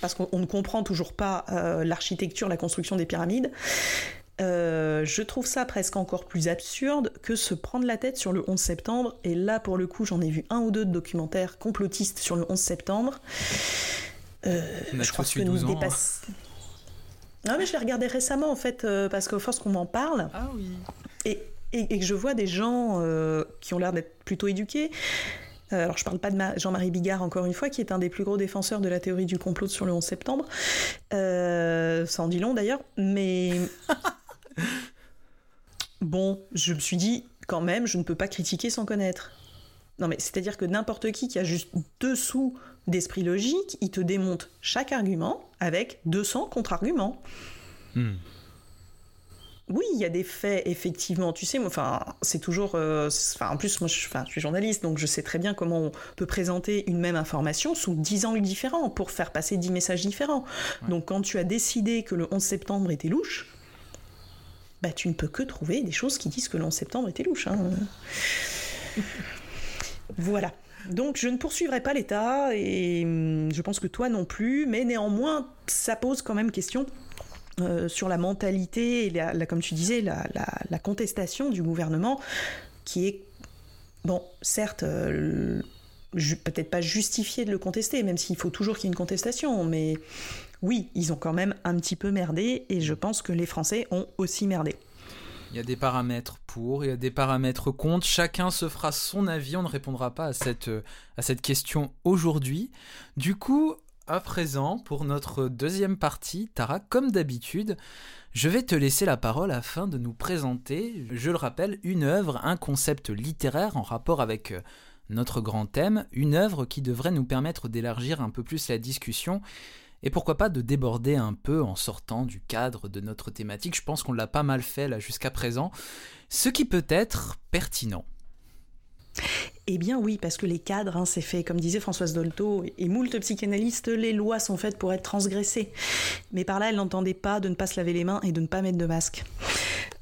parce qu'on ne comprend toujours pas euh, l'architecture, la construction des pyramides, euh, je trouve ça presque encore plus absurde que se prendre la tête sur le 11 septembre. Et là, pour le coup, j'en ai vu un ou deux de documentaires complotistes sur le 11 septembre. Euh, je crois que nous dépasse. Non, mais je l'ai regardé récemment en fait, euh, parce qu'au force qu'on m'en parle. Ah oui. Et, et, que je vois des gens qui ont l'air d'être plutôt éduqués. Alors, je parle pas de Jean-Marie Bigard, encore une fois, qui est un des plus gros défenseur de la théorie du complot sur le 11 septembre. ça en dit long d'ailleurs, mais (laughs) Bon, je me suis dit, quand même, je ne peux pas critiquer sans connaître. Non, mais c'est-à-dire que n'importe qui qui a juste dessous d'esprit logique, il te démonte chaque argument avec 200 contre-arguments. Hmm. Oui, il y a des faits, effectivement. Tu sais, enfin, c'est toujours. Euh, en plus, moi, je, je, suis journaliste, donc je sais très bien comment on peut présenter une même information sous 10 angles différents pour faire passer 10 messages différents. Donc, quand tu as décidé que le 11 septembre était louche, bah, tu ne peux que trouver des choses qui disent que le septembre était louche. Hein. (laughs) voilà. Donc je ne poursuivrai pas l'État et hum, je pense que toi non plus, mais néanmoins ça pose quand même question euh, sur la mentalité et la, comme tu disais la, contestation du gouvernement qui est bon certes euh, peut-être pas justifié de le contester même s'il faut toujours qu'il y ait une contestation mais oui, ils ont quand même un petit peu merdé et je pense que les Français ont aussi merdé. Il y a des paramètres pour, il y a des paramètres contre. Chacun se fera son avis. On ne répondra pas à cette, à cette question aujourd'hui. Du coup, à présent, pour notre deuxième partie, Tara, comme d'habitude, je vais te laisser la parole afin de nous présenter, je le rappelle, une œuvre, un concept littéraire en rapport avec euh, notre grand thème, une œuvre qui devrait nous permettre d'élargir un peu plus la discussion et pourquoi pas de déborder un peu en sortant du cadre de notre thématique. Je pense qu'on l'a pas mal fait là jusqu'à présent, ce qui peut être pertinent. Eh bien oui, parce que les cadres, hein, c'est fait, comme disait Françoise Dolto et moult psychanalystes, les lois sont faites pour être transgressées. Mais par là, elle n'entendait pas de ne pas se laver les mains et de ne pas mettre de masque.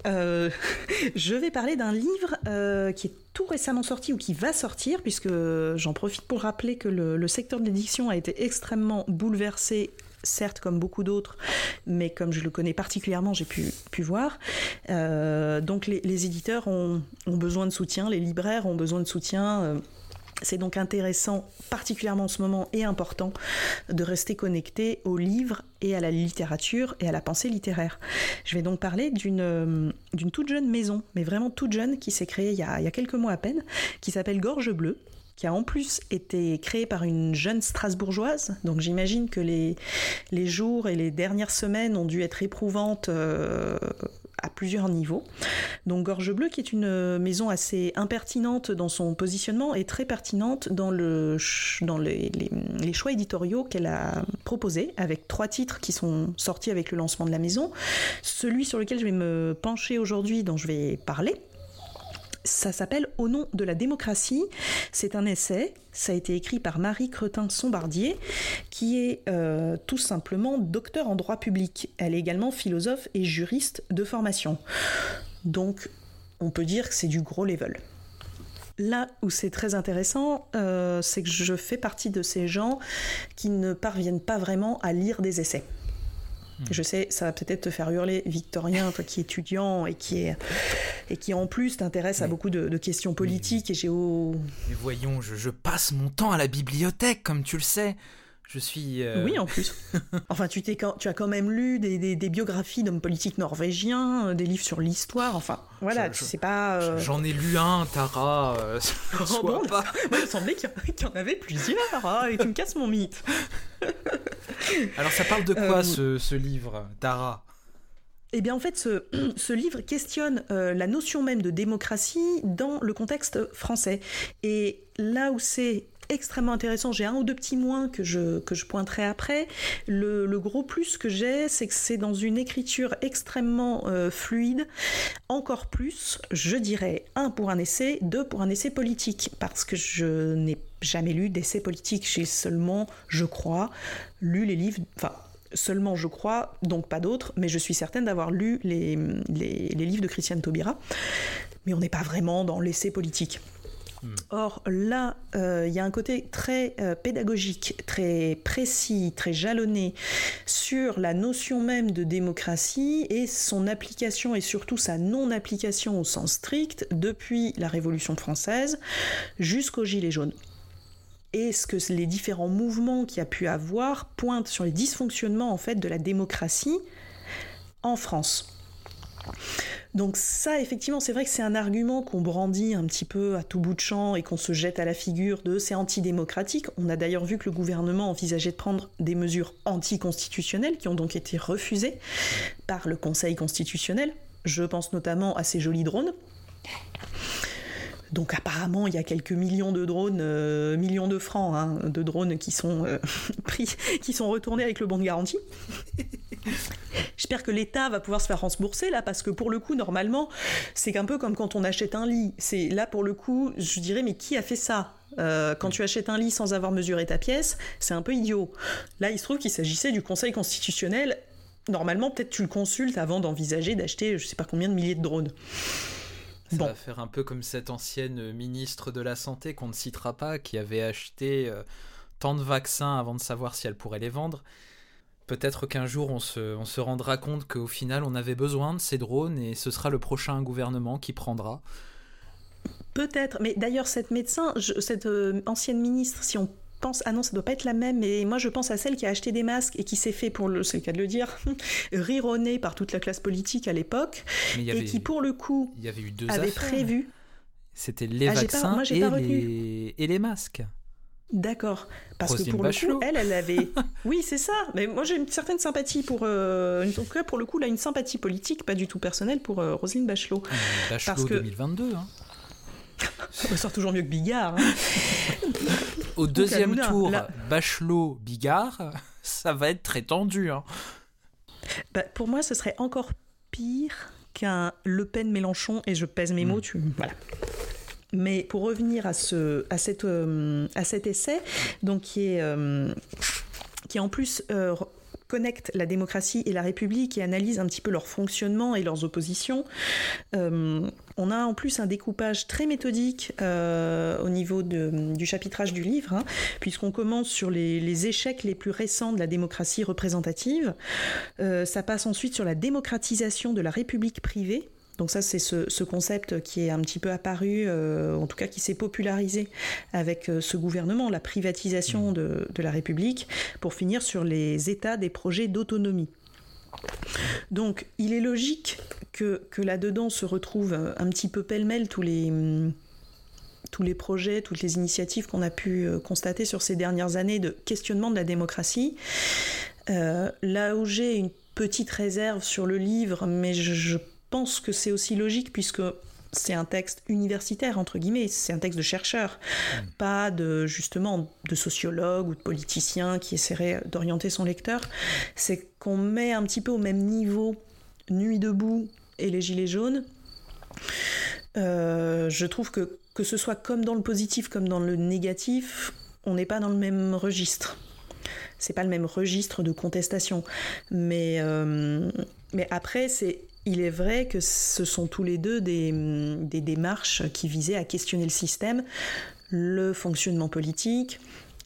Euh, (laughs) je vais parler d'un livre euh, qui est tout récemment sorti ou qui va sortir, puisque j'en profite pour rappeler que le, secteur de l'édition a été extrêmement bouleversé certes comme beaucoup d'autres, mais comme je le connais particulièrement, j'ai pu, voir. Euh, donc les, éditeurs ont, besoin de soutien, les libraires ont besoin de soutien. C'est donc intéressant, particulièrement en ce moment, et important, de rester connecté aux livres et à la littérature et à la pensée littéraire. Je vais donc parler d'une euh, toute jeune maison, mais vraiment toute jeune, qui s'est créée il y, a, quelques mois à peine, qui s'appelle Gorge Bleue, qui a en plus été créée par une jeune Strasbourgeoise. Donc j'imagine que les, les jours et les dernières semaines ont dû être éprouvantes euh, à plusieurs niveaux. Donc Gorge Bleue, qui est une maison assez impertinente dans son positionnement et très pertinente dans, le, dans les, les, choix éditoriaux qu'elle a proposés, avec trois titres qui sont sortis avec le lancement de la maison. Celui sur lequel je vais me pencher aujourd'hui, dont je vais parler, ça s'appelle Au nom de la démocratie. C'est un essai. Ça a été écrit par Marie Cretin-Sombardier, qui est euh, tout simplement docteur en droit public. Elle est également philosophe et juriste de formation. Donc, on peut dire que c'est du gros level. Là où c'est très intéressant, euh, c'est que je fais partie de ces gens qui ne parviennent pas vraiment à lire des essais. Je sais, ça va peut-être te faire hurler, Victorien, toi qui es étudiant et qui, est, et qui en plus t'intéresse à beaucoup de, questions politiques et géo. Mais voyons, je, passe mon temps à la bibliothèque, comme tu le sais. Je suis. Euh, oui, en plus. (laughs) enfin, tu, t'es, tu as quand même lu des, biographies d'hommes politiques norvégiens, euh, des livres sur l'histoire. Enfin, voilà, tu sais pas. Euh, j'en ai lu un, Tara. (laughs) oh, bon, pas. (laughs) Moi, il me semblait qu'il y en avait plusieurs. Hein, et tu me casses mon mythe. Alors, ça parle de quoi ce, ce livre, Tara? Eh bien, en fait, ce, (clears throat) ce livre questionne la notion même de démocratie dans le contexte français. Et là où c'est extrêmement intéressant. J'ai un ou deux petits moins que je, pointerai après. Le, gros plus que j'ai, c'est que c'est dans une écriture extrêmement euh, fluide. Encore plus, je dirais, un pour un essai, deux pour un essai politique. Parce que je n'ai jamais lu d'essai politique. J'ai seulement, je crois, lu les livres... Enfin, seulement je crois, donc pas d'autres, mais je suis certaine d'avoir lu les, les, les livres de Christiane Taubira. Mais on n'est pas vraiment dans l'essai politique. Hmm. Or là, euh, il y a un côté très euh, pédagogique, très précis, très jalonné sur la notion même de démocratie et son application et surtout sa non-application au sens strict depuis la Révolution française jusqu'au Gilet jaune et ce que les différents mouvements qu'il y a pu avoir pointent sur les dysfonctionnements en fait de la démocratie en France. Donc ça, effectivement, c'est vrai que c'est un argument qu'on brandit un petit peu à tout bout de champ et qu'on se jette à la figure de c'est antidémocratique. On a d'ailleurs vu que le gouvernement envisageait de prendre des mesures anticonstitutionnelles qui ont donc été refusées par le Conseil constitutionnel. Je pense notamment à ces jolis drones. Donc apparemment, il y a quelques millions de drones, euh, millions de francs hein, de drones qui sont euh, (laughs) pris, qui sont retournés avec le bon de garantie. (laughs) J'espère que l'État va pouvoir se faire rembourser là, parce que pour le coup, normalement, c'est un peu comme quand on achète un lit. C'est là pour le coup, je dirais, mais qui a fait ça? Euh, quand tu achètes un lit sans avoir mesuré ta pièce, c'est un peu idiot. Là, il se trouve qu'il s'agissait du Conseil constitutionnel. Normalement, peut-être tu le consultes avant d'envisager d'acheter je sais pas combien de milliers de drones. Ça va faire un peu comme cette ancienne ministre de la Santé qu'on ne citera pas, qui avait acheté euh, tant de vaccins avant de savoir si elle pourrait les vendre. Peut-être qu'un jour on se, on se rendra compte qu'au final on avait besoin de ces drones et ce sera le prochain gouvernement qui prendra. Peut-être, mais d'ailleurs cette médecin, cette euh, ancienne ministre, si on pense ah non ça doit pas être la même mais moi je pense à celle qui a acheté des masques et qui s'est fait pour le c'est le cas de le dire (laughs) rironner par toute la classe politique à l'époque et qui pour le coup il y avait eu deux avait prévu c'était les ah, vaccins et, les... et les masques D'accord. Parce que pour le coup, elle, elle avait. (laughs) oui, c'est ça. Mais moi, j'ai une certaine sympathie pour. Euh... En tout cas, pour le coup, là, une sympathie politique, pas du tout personnelle, pour euh, Roselyne Bachelot. Bachelot Parce que... 2022. Hein. (laughs) Ça sort toujours mieux que Bigard. Hein. Au deuxième tour, Bachelot-Bigard, (laughs) ça va être très tendu. Hein. Bah, pour moi, ce serait encore pire qu'un Le Pen-Mélenchon, et je pèse mes mots, hmm. tu... voilà. Mais pour revenir à, ce, à, cette, euh, à cet essai, donc qui est, euh, qui en plus euh, connecte la démocratie et la République et analyse un petit peu leur fonctionnement et leurs oppositions. on a en plus un découpage très méthodique au niveau du chapitrage du livre, hein, puisqu'on commence sur les, les, échecs les plus récents de la démocratie représentative. ça passe ensuite sur la démocratisation de la République privée, donc ça, c'est ce, concept qui est un petit peu apparu, euh, en tout cas qui s'est popularisé avec euh, ce gouvernement, la privatisation mmh. de, la République, pour finir sur les états des projets d'autonomie. Donc il est logique que, là-dedans se retrouvent un petit peu pêle-mêle tous les, tous les projets, toutes les initiatives qu'on a pu euh, constater sur ces dernières années de questionnement de la démocratie. là où j'ai une petite réserve sur le livre, mais je, je pense que c'est aussi logique puisque c'est un texte universitaire entre guillemets, c'est un texte de chercheur, hmm. pas de justement de sociologue ou de politicien qui essaierait d'orienter son lecteur. C'est qu'on met un petit peu au même niveau Nuit debout et les Gilets jaunes. Euh, je trouve que que ce soit comme dans le positif comme dans le négatif, on n'est pas dans le même registre. C'est pas le même registre de contestation, mais euh, mais après c'est il est vrai que ce sont tous les deux des, démarches qui visaient à questionner le système, le fonctionnement politique,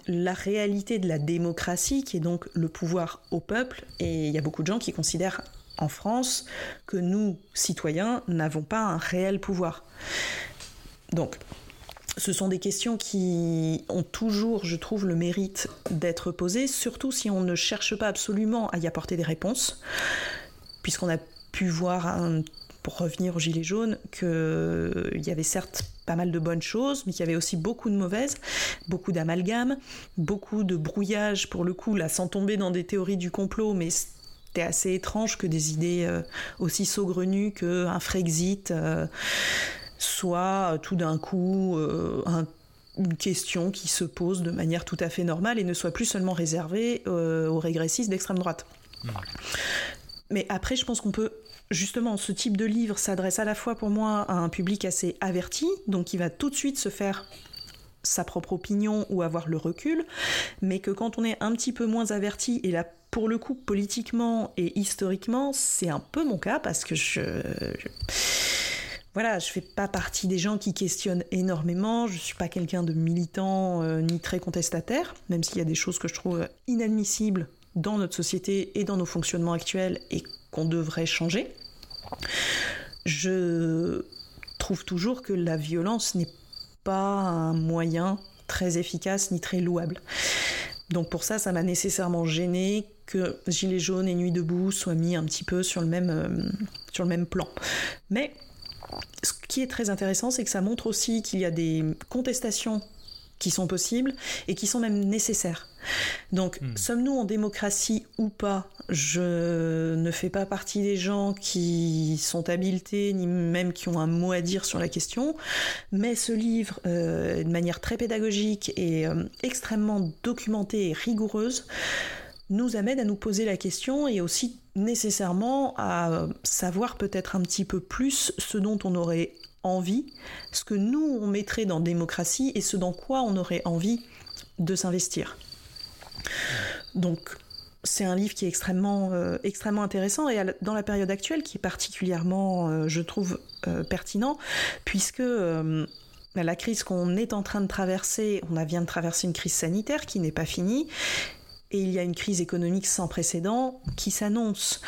la réalité de la démocratie, qui est donc le pouvoir au peuple. Et il y a beaucoup de gens qui considèrent en France que nous, citoyens, n'avons pas un réel pouvoir. Donc, ce sont des questions qui ont toujours, je trouve, le mérite d'être posées, surtout si on ne cherche pas absolument à y apporter des réponses, puisqu'on a pu voir, pour revenir aux Gilets jaunes, qu'il y avait certes pas mal de bonnes choses, mais qu'il y avait aussi beaucoup de mauvaises, beaucoup d'amalgames, beaucoup de brouillage, pour le coup, là, sans tomber dans des théories du complot, mais c'était assez étrange que des idées euh, aussi saugrenues qu'un Frexit euh, soit tout d'un coup euh, une question qui se pose de manière tout à fait normale et ne soit plus seulement réservée aux régressistes d'extrême droite. Mmh. Mais après, je pense qu'on peut justement, ce type de livre s'adresse à la fois pour moi à un public assez averti, donc qui va tout de suite se faire sa propre opinion ou avoir le recul, mais que quand on est un petit peu moins averti, et là pour le coup politiquement et historiquement, c'est un peu mon cas parce que je, voilà, je fais pas partie des gens qui questionnent énormément, je suis pas quelqu'un de militant euh, ni très contestataire, même s'il y a des choses que je trouve inadmissibles dans notre société et dans nos fonctionnements actuels et qu'on devrait changer. Je trouve toujours que la violence n'est pas un moyen très efficace ni très louable. Donc pour ça, ça m'a nécessairement gêné que Gilets jaunes et Nuit debout soient mis un petit peu sur le même, euh, sur le même plan. Mais ce qui est très intéressant, c'est que ça montre aussi qu'il y a des contestations qui sont possibles et qui sont même nécessaires. Donc, hmm. sommes-nous en démocratie ou pas? Je ne fais pas partie des gens qui sont habilités, ni même qui ont un mot à dire sur la question, mais ce livre, euh, de manière très pédagogique et euh, extrêmement documentée et rigoureuse, nous amène à nous poser la question et aussi nécessairement à savoir peut-être un petit peu plus ce dont on aurait envie, ce que nous on mettrait dans démocratie et ce dans quoi on aurait envie de s'investir. Donc c'est un livre qui est extrêmement, euh, extrêmement intéressant et dans la période actuelle qui est particulièrement, euh, je trouve, euh, pertinent, puisque la crise qu'on est en train de traverser, on vient de traverser une crise sanitaire qui n'est pas finie, et il y a une crise économique sans précédent qui s'annonce.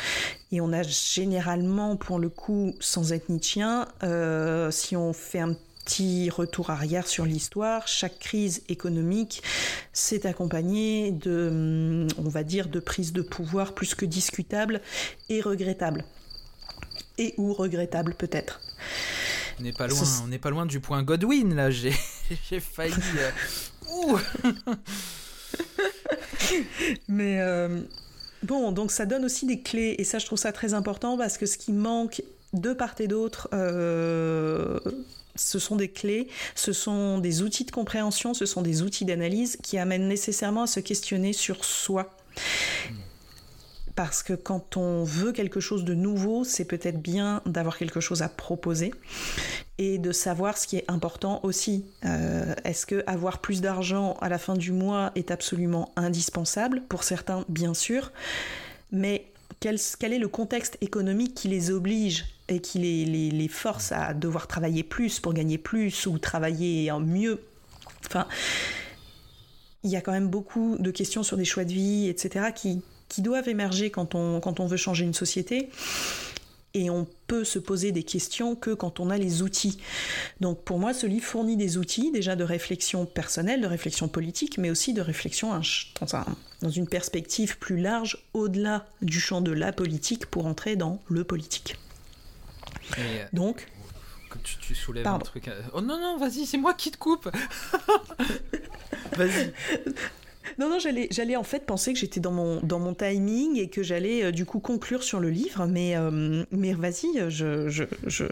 Et on a généralement, pour le coup, sans être nietzschien, euh, si on fait un petit retour arrière sur l'histoire, chaque crise économique s'est accompagnée de, on va dire, de prise de pouvoir plus que discutable et regrettable. Et ou regrettable peut-être. On n'est pas loin, on n'est pas loin du point Godwin là. J'ai, (laughs) failli. Euh, (laughs) (laughs) Mais euh, bon, donc ça donne aussi des clés, et ça je trouve ça très important parce que ce qui manque de part et d'autre, euh, ce sont des clés, ce sont des outils de compréhension, ce sont des outils d'analyse qui amènent nécessairement à se questionner sur soi. Parce que quand on veut quelque chose de nouveau, c'est peut-être bien d'avoir quelque chose à proposer et de savoir ce qui est important aussi. Euh, est-ce que avoir plus d'argent à la fin du mois est absolument indispensable? Pour certains, bien sûr, mais quel, est le contexte économique qui les oblige et qui les, force à devoir travailler plus pour gagner plus ou travailler mieux? Enfin, il y a quand même beaucoup de questions sur des choix de vie, etc., qui, qui doivent émerger quand on, quand on veut changer une société et on peut se poser des questions que quand on a les outils. Donc pour moi, ce livre fournit des outils déjà de réflexion personnelle, de réflexion politique, mais aussi de réflexion dans, une perspective plus large, au-delà du champ de la politique, pour entrer dans le politique. Euh, Donc, tu, tu, soulèves un truc. Euh, oh non, non, vas-y, c'est moi qui te coupe. (laughs) vas-y. (laughs) Non, non, j'allais, en fait penser que j'étais dans mon, dans mon timing et que j'allais euh, du coup conclure sur le livre, mais, euh, mais vas-y, je, je, je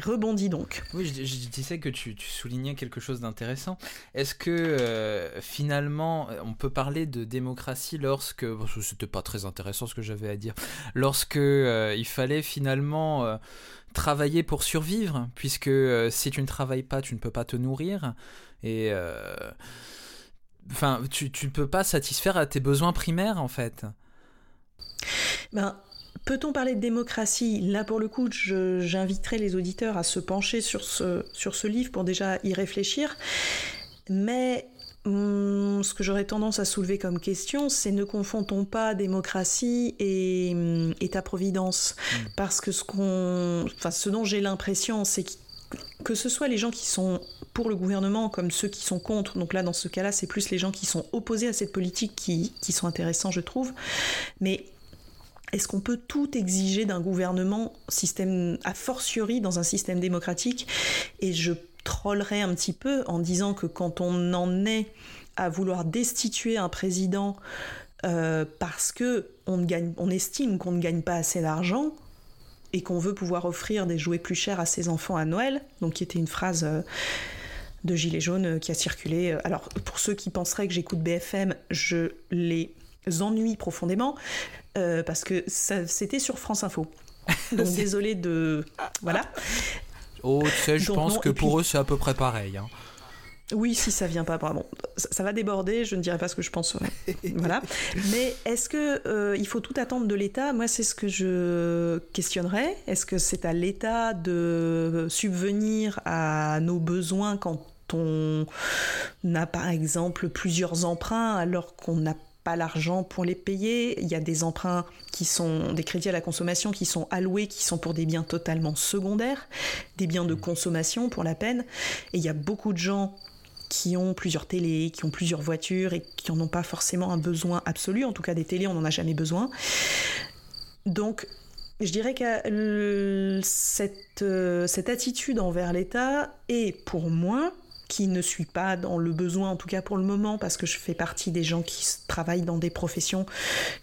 rebondis donc. Oui, je, disais que tu, tu, soulignais quelque chose d'intéressant. Est-ce que euh, finalement, on peut parler de démocratie lorsque, que c'était pas très intéressant ce que j'avais à dire, lorsque il fallait finalement travailler pour survivre, puisque si tu ne travailles pas, tu ne peux pas te nourrir. Et Enfin, tu ne peux pas satisfaire à tes besoins primaires, en fait. Ben, Peut-on parler de démocratie? Là, pour le coup, j'inviterai les auditeurs à se pencher sur ce, sur ce livre pour déjà y réfléchir. Mais hum, ce que j'aurais tendance à soulever comme question, c'est ne confondons pas démocratie et hum, État-providence. Mmh. Parce que ce, qu'on, enfin, ce dont j'ai l'impression, c'est que que ce soit les gens qui sont pour le gouvernement comme ceux qui sont contre, donc là dans ce cas-là c'est plus les gens qui sont opposés à cette politique qui, qui sont intéressants je trouve, mais est-ce qu'on peut tout exiger d'un gouvernement, système a fortiori dans un système démocratique? Et je trollerai un petit peu en disant que quand on en est à vouloir destituer un président euh, parce que on, gagne, on estime qu'on ne gagne pas assez d'argent et qu'on veut pouvoir offrir des jouets plus chers à ses enfants à Noël, donc qui était une phrase euh, de Gilet jaune euh, qui a circulé. Alors pour ceux qui penseraient que j'écoute BFM, je les ennuie profondément. Euh, parce que c'était sur France Info. (laughs) Donc désolé de... Voilà. Oh, tu sais, je pense que pour eux, c'est à peu près pareil. Hein. Oui, si ça vient pas, bon, ça, va déborder. Je ne dirai pas ce que je pense. (laughs) voilà. Mais est-ce que euh, il faut tout attendre de l'État? Moi, c'est ce que je questionnerais. Est-ce que c'est à l'État de subvenir à nos besoins quand on a, par exemple, plusieurs emprunts alors qu'on n'a pas l'argent pour les payer. Il y a des emprunts qui sont des crédits à la consommation qui sont alloués, qui sont pour des biens totalement secondaires, des biens de consommation pour la peine. Et il y a beaucoup de gens qui ont plusieurs télés, qui ont plusieurs voitures et qui n'en ont pas forcément un besoin absolu. En tout cas, des télés, on n'en a jamais besoin. Donc, je dirais que cette, euh, cette attitude envers l'État est pour moi qui ne suis pas dans le besoin, en tout cas pour le moment, parce que je fais partie des gens qui travaillent dans des professions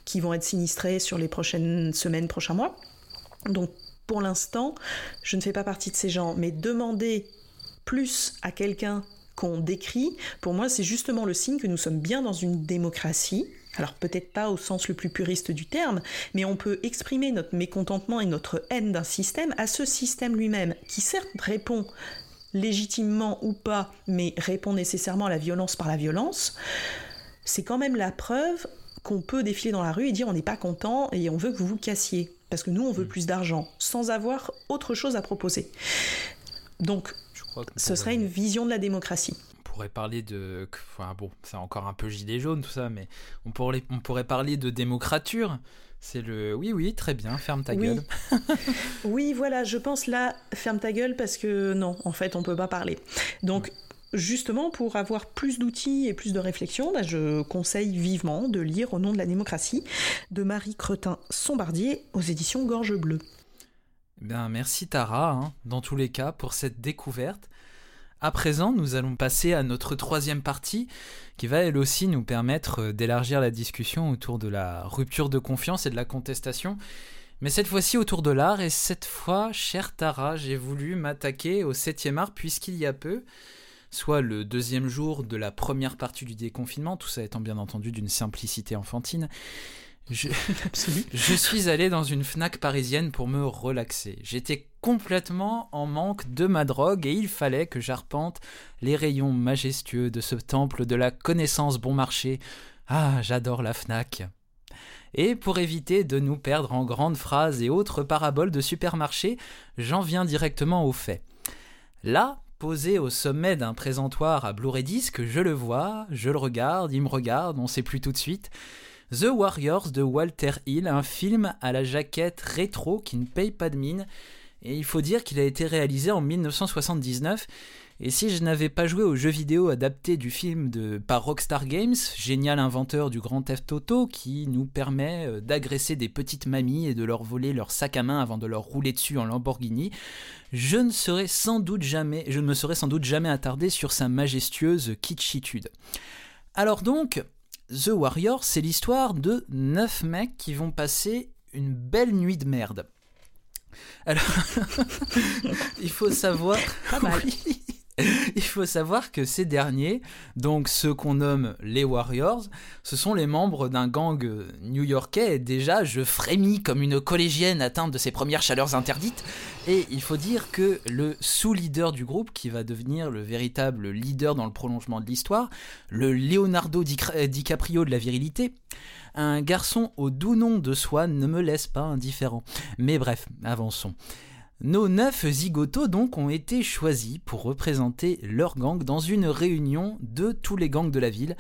qui vont être sinistrées sur les prochaines semaines, prochains mois. Donc pour l'instant, je ne fais pas partie de ces gens, mais demander plus à quelqu'un qu'on décrit, pour moi, c'est justement le signe que nous sommes bien dans une démocratie. Alors peut-être pas au sens le plus puriste du terme, mais on peut exprimer notre mécontentement et notre haine d'un système à ce système lui-même, qui certes répond légitimement ou pas, mais répond nécessairement à la violence par la violence, c'est quand même la preuve qu'on peut défiler dans la rue et dire on n'est pas content et on veut que vous vous cassiez. Parce que nous, on veut mm. plus d'argent, sans avoir autre chose à proposer. Donc, ce serait une vision de la démocratie. On pourrait parler de... Enfin bon, c'est encore un peu gilet jaune tout ça, mais on pourrait, on pourrait parler de démocrature. C'est le oui, oui, très bien, ferme ta gueule. (laughs) oui, voilà, je pense là, ferme ta gueule parce que non, en fait, on peut pas parler. Donc, justement, pour avoir plus d'outils et plus de réflexion, bah, je conseille vivement de lire Au nom de la démocratie de Marie Cretin-Sombardier aux éditions Gorge Bleue. Eh bien, merci Tara, hein, dans tous les cas, pour cette découverte. À présent, nous allons passer à notre troisième partie, qui va elle aussi nous permettre euh, d'élargir la discussion autour de la rupture de confiance et de la contestation. Mais cette fois-ci autour de l'art, et cette fois, chère Tara, j'ai voulu m'attaquer au septième art puisqu'il y a peu, soit le deuxième jour de la première partie du déconfinement, tout ça étant bien entendu d'une simplicité enfantine, je, (laughs) je suis allé dans une FNAC parisienne pour me relaxer. J'étais complètement en manque de ma drogue et il fallait que j'arpente les rayons majestueux de ce temple de la connaissance bon marché. Ah, j'adore la FNAC. Et pour éviter de nous perdre en grandes phrases et autres paraboles de supermarché, j'en viens directement au fait. Là, posé au sommet d'un présentoir à Blu-ray Disc, je le vois, je le regarde, il me regarde, on sait plus tout de suite. The Warriors de Walter Hill, un film à la jaquette rétro qui ne paye pas de mine. Et il faut dire qu'il a été réalisé en 1979. Et si je n'avais pas joué au jeu vidéo adapté du film de, par Rockstar Games, génial inventeur du Grand Theft Auto qui nous permet euh, d'agresser des petites mamies et de leur voler leur sac à main avant de leur rouler dessus en Lamborghini, je ne serais sans doute jamais, je ne me serais sans doute jamais attardé sur sa majestueuse kitschitude. Alors donc, The Warrior, c'est l'histoire de 9 mecs qui vont passer une belle nuit de merde. Alors, (laughs) il faut savoir. (laughs) (laughs) il faut savoir que ces derniers, donc ceux qu'on nomme les Warriors, ce sont les membres d'un gang new-yorkais déjà je frémis comme une collégienne atteinte de ses premières chaleurs interdites et il faut dire que le sous-leader du groupe qui va devenir le véritable leader dans le prolongement de l'histoire, le Leonardo DiCaprio de la virilité, un garçon au doux nom de Swan ne me laisse pas indifférent. Mais bref, avançons. Nos neuf zigotos donc ont été choisis pour représenter leur gang dans une réunion de tous les gangs de la ville.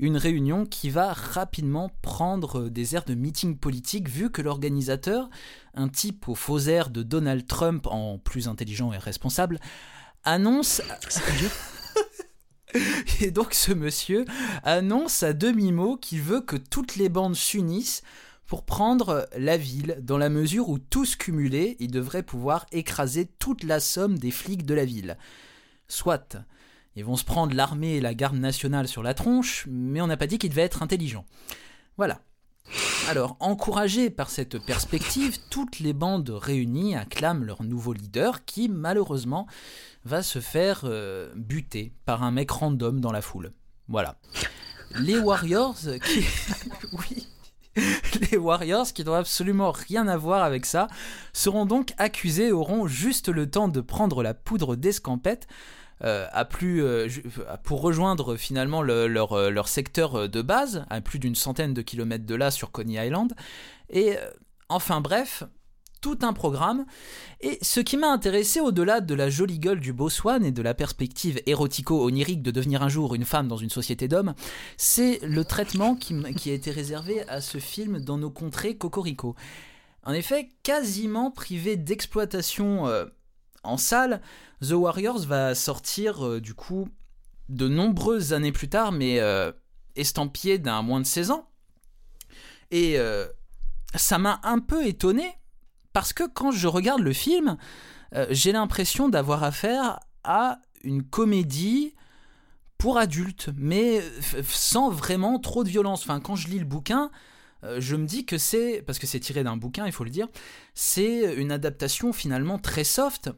Une réunion qui va rapidement prendre des airs de meeting politique vu que l'organisateur, un type au faux air de Donald Trump en plus intelligent et responsable, annonce... (laughs) Et donc ce monsieur annonce à demi-mot qu'il veut que toutes les bandes s'unissent pour prendre la ville, dans la mesure où tous cumulés, ils devraient pouvoir écraser toute la somme des flics de la ville. Soit, ils vont se prendre l'armée et la garde nationale sur la tronche, mais on n'a pas dit qu'ils devaient être intelligents. Voilà. Alors, encouragés par cette perspective, toutes les bandes réunies acclament leur nouveau leader qui, malheureusement, va se faire euh, buter par un mec random dans la foule. Voilà. Les Warriors qui... (laughs) (laughs) les Warriors, qui n'ont absolument rien à voir avec ça, seront donc accusés et auront juste le temps de prendre la poudre d'escampette euh, à plus, euh, pour rejoindre finalement leur, euh, leur, secteur de base, à plus d'une centaine de kilomètres de là sur Coney Island. Et enfin bref, tout un programme. Et ce qui m'a intéressé au-delà de la jolie gueule du beau swan et de la perspective érotico-onirique de devenir un jour une femme dans une société d'hommes, c'est le traitement qui, a été réservé à ce film dans nos contrées cocorico. En effet, quasiment privé d'exploitation euh, en salle, The Warriors va sortir euh, du coup de nombreuses années plus tard, mais euh, estampillé d'un moins de 16 ans. Et ça m'a un peu étonné parce que quand je regarde le film, euh, j'ai l'impression d'avoir affaire à une comédie pour adultes, mais sans vraiment trop de violence. Enfin, quand je lis le bouquin, euh, je me dis que c'est, parce que c'est tiré d'un bouquin, il faut le dire, c'est une adaptation finalement très soft.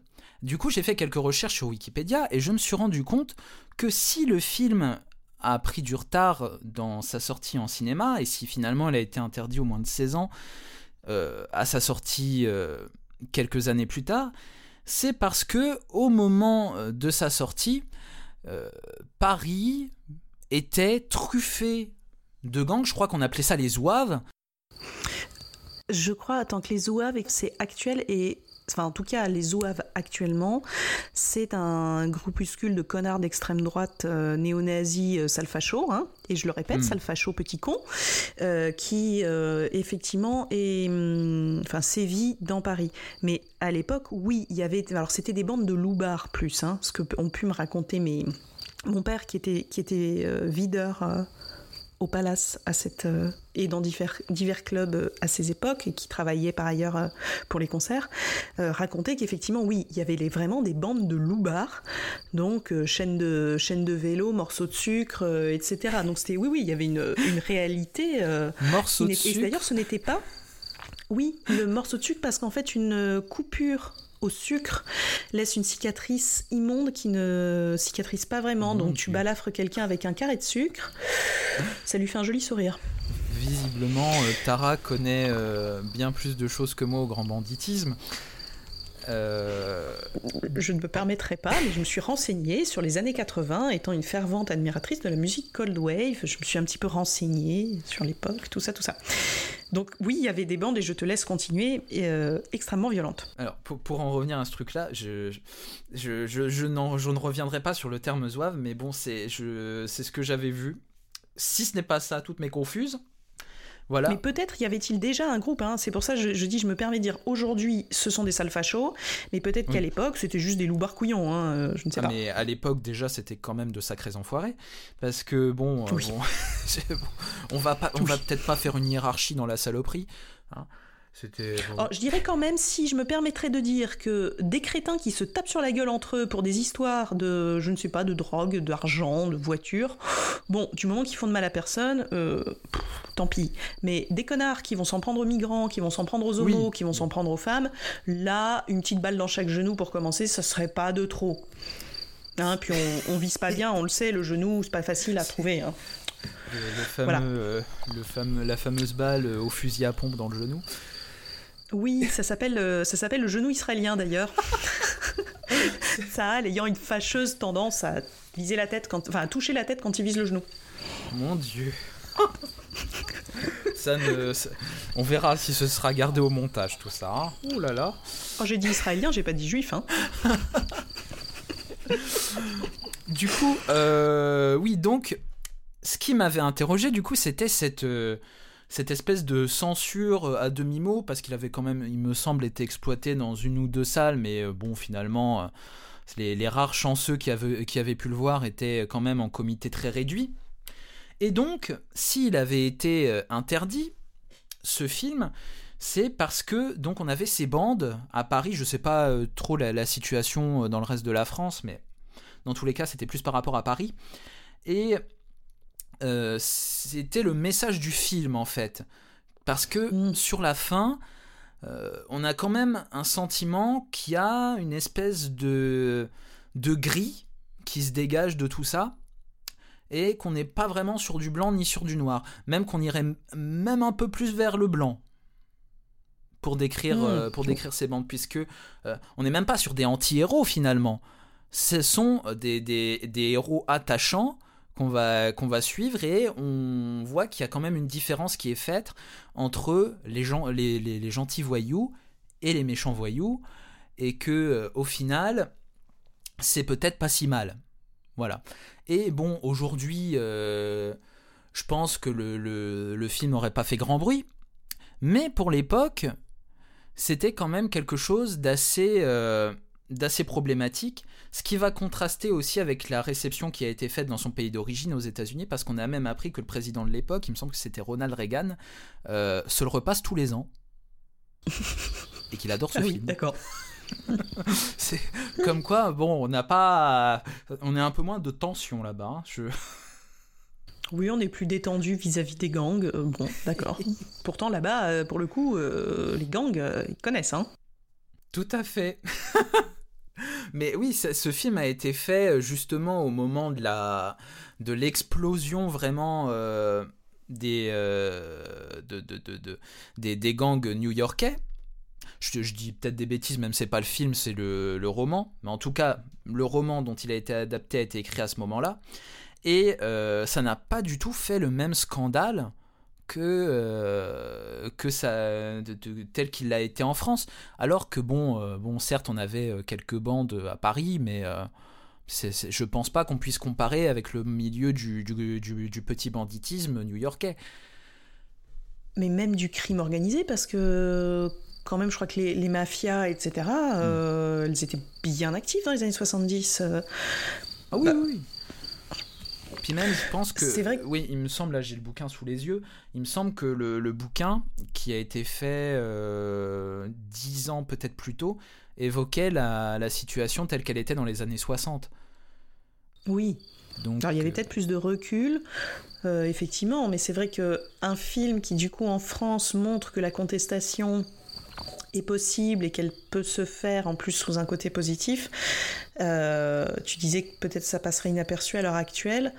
Du coup, j'ai fait quelques recherches sur Wikipédia et je me suis rendu compte que si le film a pris du retard dans sa sortie en cinéma et si finalement il a été interdit au moins de 16 ans, à sa sortie euh, quelques années plus tard, c'est parce que au moment euh, de sa sortie, Paris était truffé de gangs. Je crois qu'on appelait ça les zouaves. Je crois, tant que les zouaves, c'est actuel et enfin en tout cas les Zouaves actuellement, c'est un groupuscule de connards d'extrême droite euh, néo-nazis euh, salfacho, hein, et je le répète, hmm. salfacho petit con, euh, qui effectivement est, hum, enfin sévit dans Paris. Mais à l'époque, oui, il y avait, alors c'était des bandes de loupards plus, hein, ce que ont pu me raconter mes mon père qui était qui était videur au Palace à cette, euh, et dans divers, divers clubs euh, à ces époques et qui travaillait par ailleurs euh, pour les concerts, racontait qu'effectivement, oui, il y avait les, vraiment des bandes de loupards, donc chaînes de, chaîne de vélo, morceaux de sucre, etc. Donc c'était, oui, oui, il y avait une, une réalité. morceaux de sucre. Et d'ailleurs, ce n'était pas. Oui, le morceau de sucre, parce qu'en fait, une coupure au sucre laisse une cicatrice immonde qui ne cicatrise pas vraiment. donc tu balafres quelqu'un avec un carré de sucre, ça lui fait un joli sourire. Visiblement, euh, Tara connaît euh, bien plus de choses que moi au grand banditisme. Euh, je ne me permettrai pas, mais je me suis renseignée sur les années 80, étant une fervente admiratrice de la musique Cold Wave. Je me suis un petit peu renseignée sur l'époque, tout ça, tout ça. Donc oui, il y avait des bandes, et je te laisse continuer, euh, extrêmement violentes. Alors, pour, en revenir à ce truc-là, je, je, je, je, ne reviendrai pas sur le terme zouave, mais bon, c'est ce que j'avais vu. Si ce n'est pas ça, toutes mes confuses. Mais peut-être y avait-il déjà un groupe. Hein. C'est pour ça que je, dis, je me permets de dire aujourd'hui, ce sont des sales fachos, mais peut-être qu'à l'époque, c'était juste des loups barcouillons. Hein, euh, je ne sais ah, pas. Mais à l'époque, déjà, c'était quand même de sacrés enfoirés. Parce que, bon, euh, (laughs) on va, pas, on va peut-être pas faire une hiérarchie dans la saloperie. Hein. Oh, je dirais quand même, si je me permettrais de dire que des crétins qui se tapent sur la gueule entre eux pour des histoires de, je ne sais pas, de drogue, d'argent, de voiture, (laughs) bon, du moment qu'ils font de mal à personne, euh, tant pis. Mais des connards qui vont s'en prendre aux migrants, qui vont s'en prendre aux homos, qui vont s'en prendre aux femmes, là, une petite balle dans chaque genou pour commencer, ça serait pas de trop. Hein, puis on, on, vise pas bien, on le sait, le genou, c'est pas facile à trouver. Hein. Le, fameux, le fameux, la fameuse balle au fusil à pompe dans le genou. Oui, ça s'appelle ça s'appelle le genou israélien d'ailleurs. (laughs) ça, ayant une fâcheuse tendance à viser la tête quand, enfin, à toucher la tête quand il vise le genou. Mon Dieu. ça ne, on verra si ce sera gardé au montage tout ça. Hein. Ouh là là. Quand j'ai dit israélien, j'ai pas dit juif. Hein. (laughs) du coup, euh, oui, donc, ce qui m'avait interrogé, du coup, c'était cette, euh, cette espèce de censure à demi-mot, parce qu'il avait quand même, il me semble, été exploité dans une ou deux salles, mais euh, bon, finalement, les, rares chanceux qui avaient, pu le voir étaient quand même en comité très réduit. Et donc, s'il avait été interdit, ce film, c'est parce que donc on avait ces bandes à Paris. Je sais pas euh, trop la, situation euh, dans le reste de la France, mais dans tous les cas, c'était plus par rapport à Paris. Et euh, c'était le message du film en fait, parce que mm. sur la fin, on a quand même un sentiment qui a une espèce de de gris qui se dégage de tout ça et qu'on n'est pas vraiment sur du blanc ni sur du noir, même qu'on irait même un peu plus vers le blanc pour décrire, hmm. euh, pour décrire ces bandes, puisque euh, on n'est même pas sur des anti-héros finalement. Ce sont euh, des, des, des héros attachants qu'on va, va suivre et on voit qu'il y a quand même une différence qui est faite entre les, gens, les, les, gentils voyous et les méchants voyous et que au final c'est peut-être pas si mal. Voilà. Et bon, aujourd'hui, je pense que le, le, le film n'aurait pas fait grand bruit, mais pour l'époque, c'était quand même quelque chose d'assez euh, d'assez problématique, ce qui va contraster aussi avec la réception qui a été faite dans son pays d'origine aux États-Unis, parce qu'on a même appris que le président de l'époque, il me semble que c'était Ronald Reagan, euh, se le repasse tous les ans (laughs) et qu'il adore ce ah film. D'accord. (laughs) c'est comme quoi, bon, on n'a pas, on est un peu moins de tension là-bas. Hein, je... Oui, on est plus détendu vis-à-vis des gangs. Euh, bon, d'accord. (laughs) Pourtant, là-bas, euh, pour le coup, euh, les gangs, ils connaissent, hein. Tout à fait. Mais oui, ce film a été fait justement au moment de la de l'explosion vraiment de, de, des, des gangs new-yorkais. Je, dis peut-être des bêtises, même c'est pas le film, c'est le, le, roman. Mais en tout cas, le roman dont il a été adapté a été écrit à ce moment-là. Et euh, ça n'a pas du tout fait le même scandale que, euh, que ça, tel qu'il a été en France. Alors que, bon, euh, bon certes, on avait quelques bandes à Paris, mais je ne je pense pas qu'on puisse comparer avec le milieu du, du, du, petit banditisme new-yorkais. Mais même du crime organisé, parce que quand même, je crois que les, les mafias, etc., mm. elles étaient bien actives dans les années 70. Ah oui, bah, oui puis même, je pense que. C'est vrai Oui, il me semble, là j'ai le bouquin sous les yeux, il me semble que le, bouquin, qui a été fait euh, dix ans peut-être plus tôt, évoquait la, la situation telle qu'elle était dans les années 60. Oui. Donc, Alors, il y avait euh, peut-être plus de recul, euh, effectivement, mais c'est vrai qu'un film qui, du coup, en France, montre que la contestation possible et qu'elle peut se faire en plus sous un côté positif. Euh, tu disais que peut-être ça passerait inaperçu à l'heure actuelle.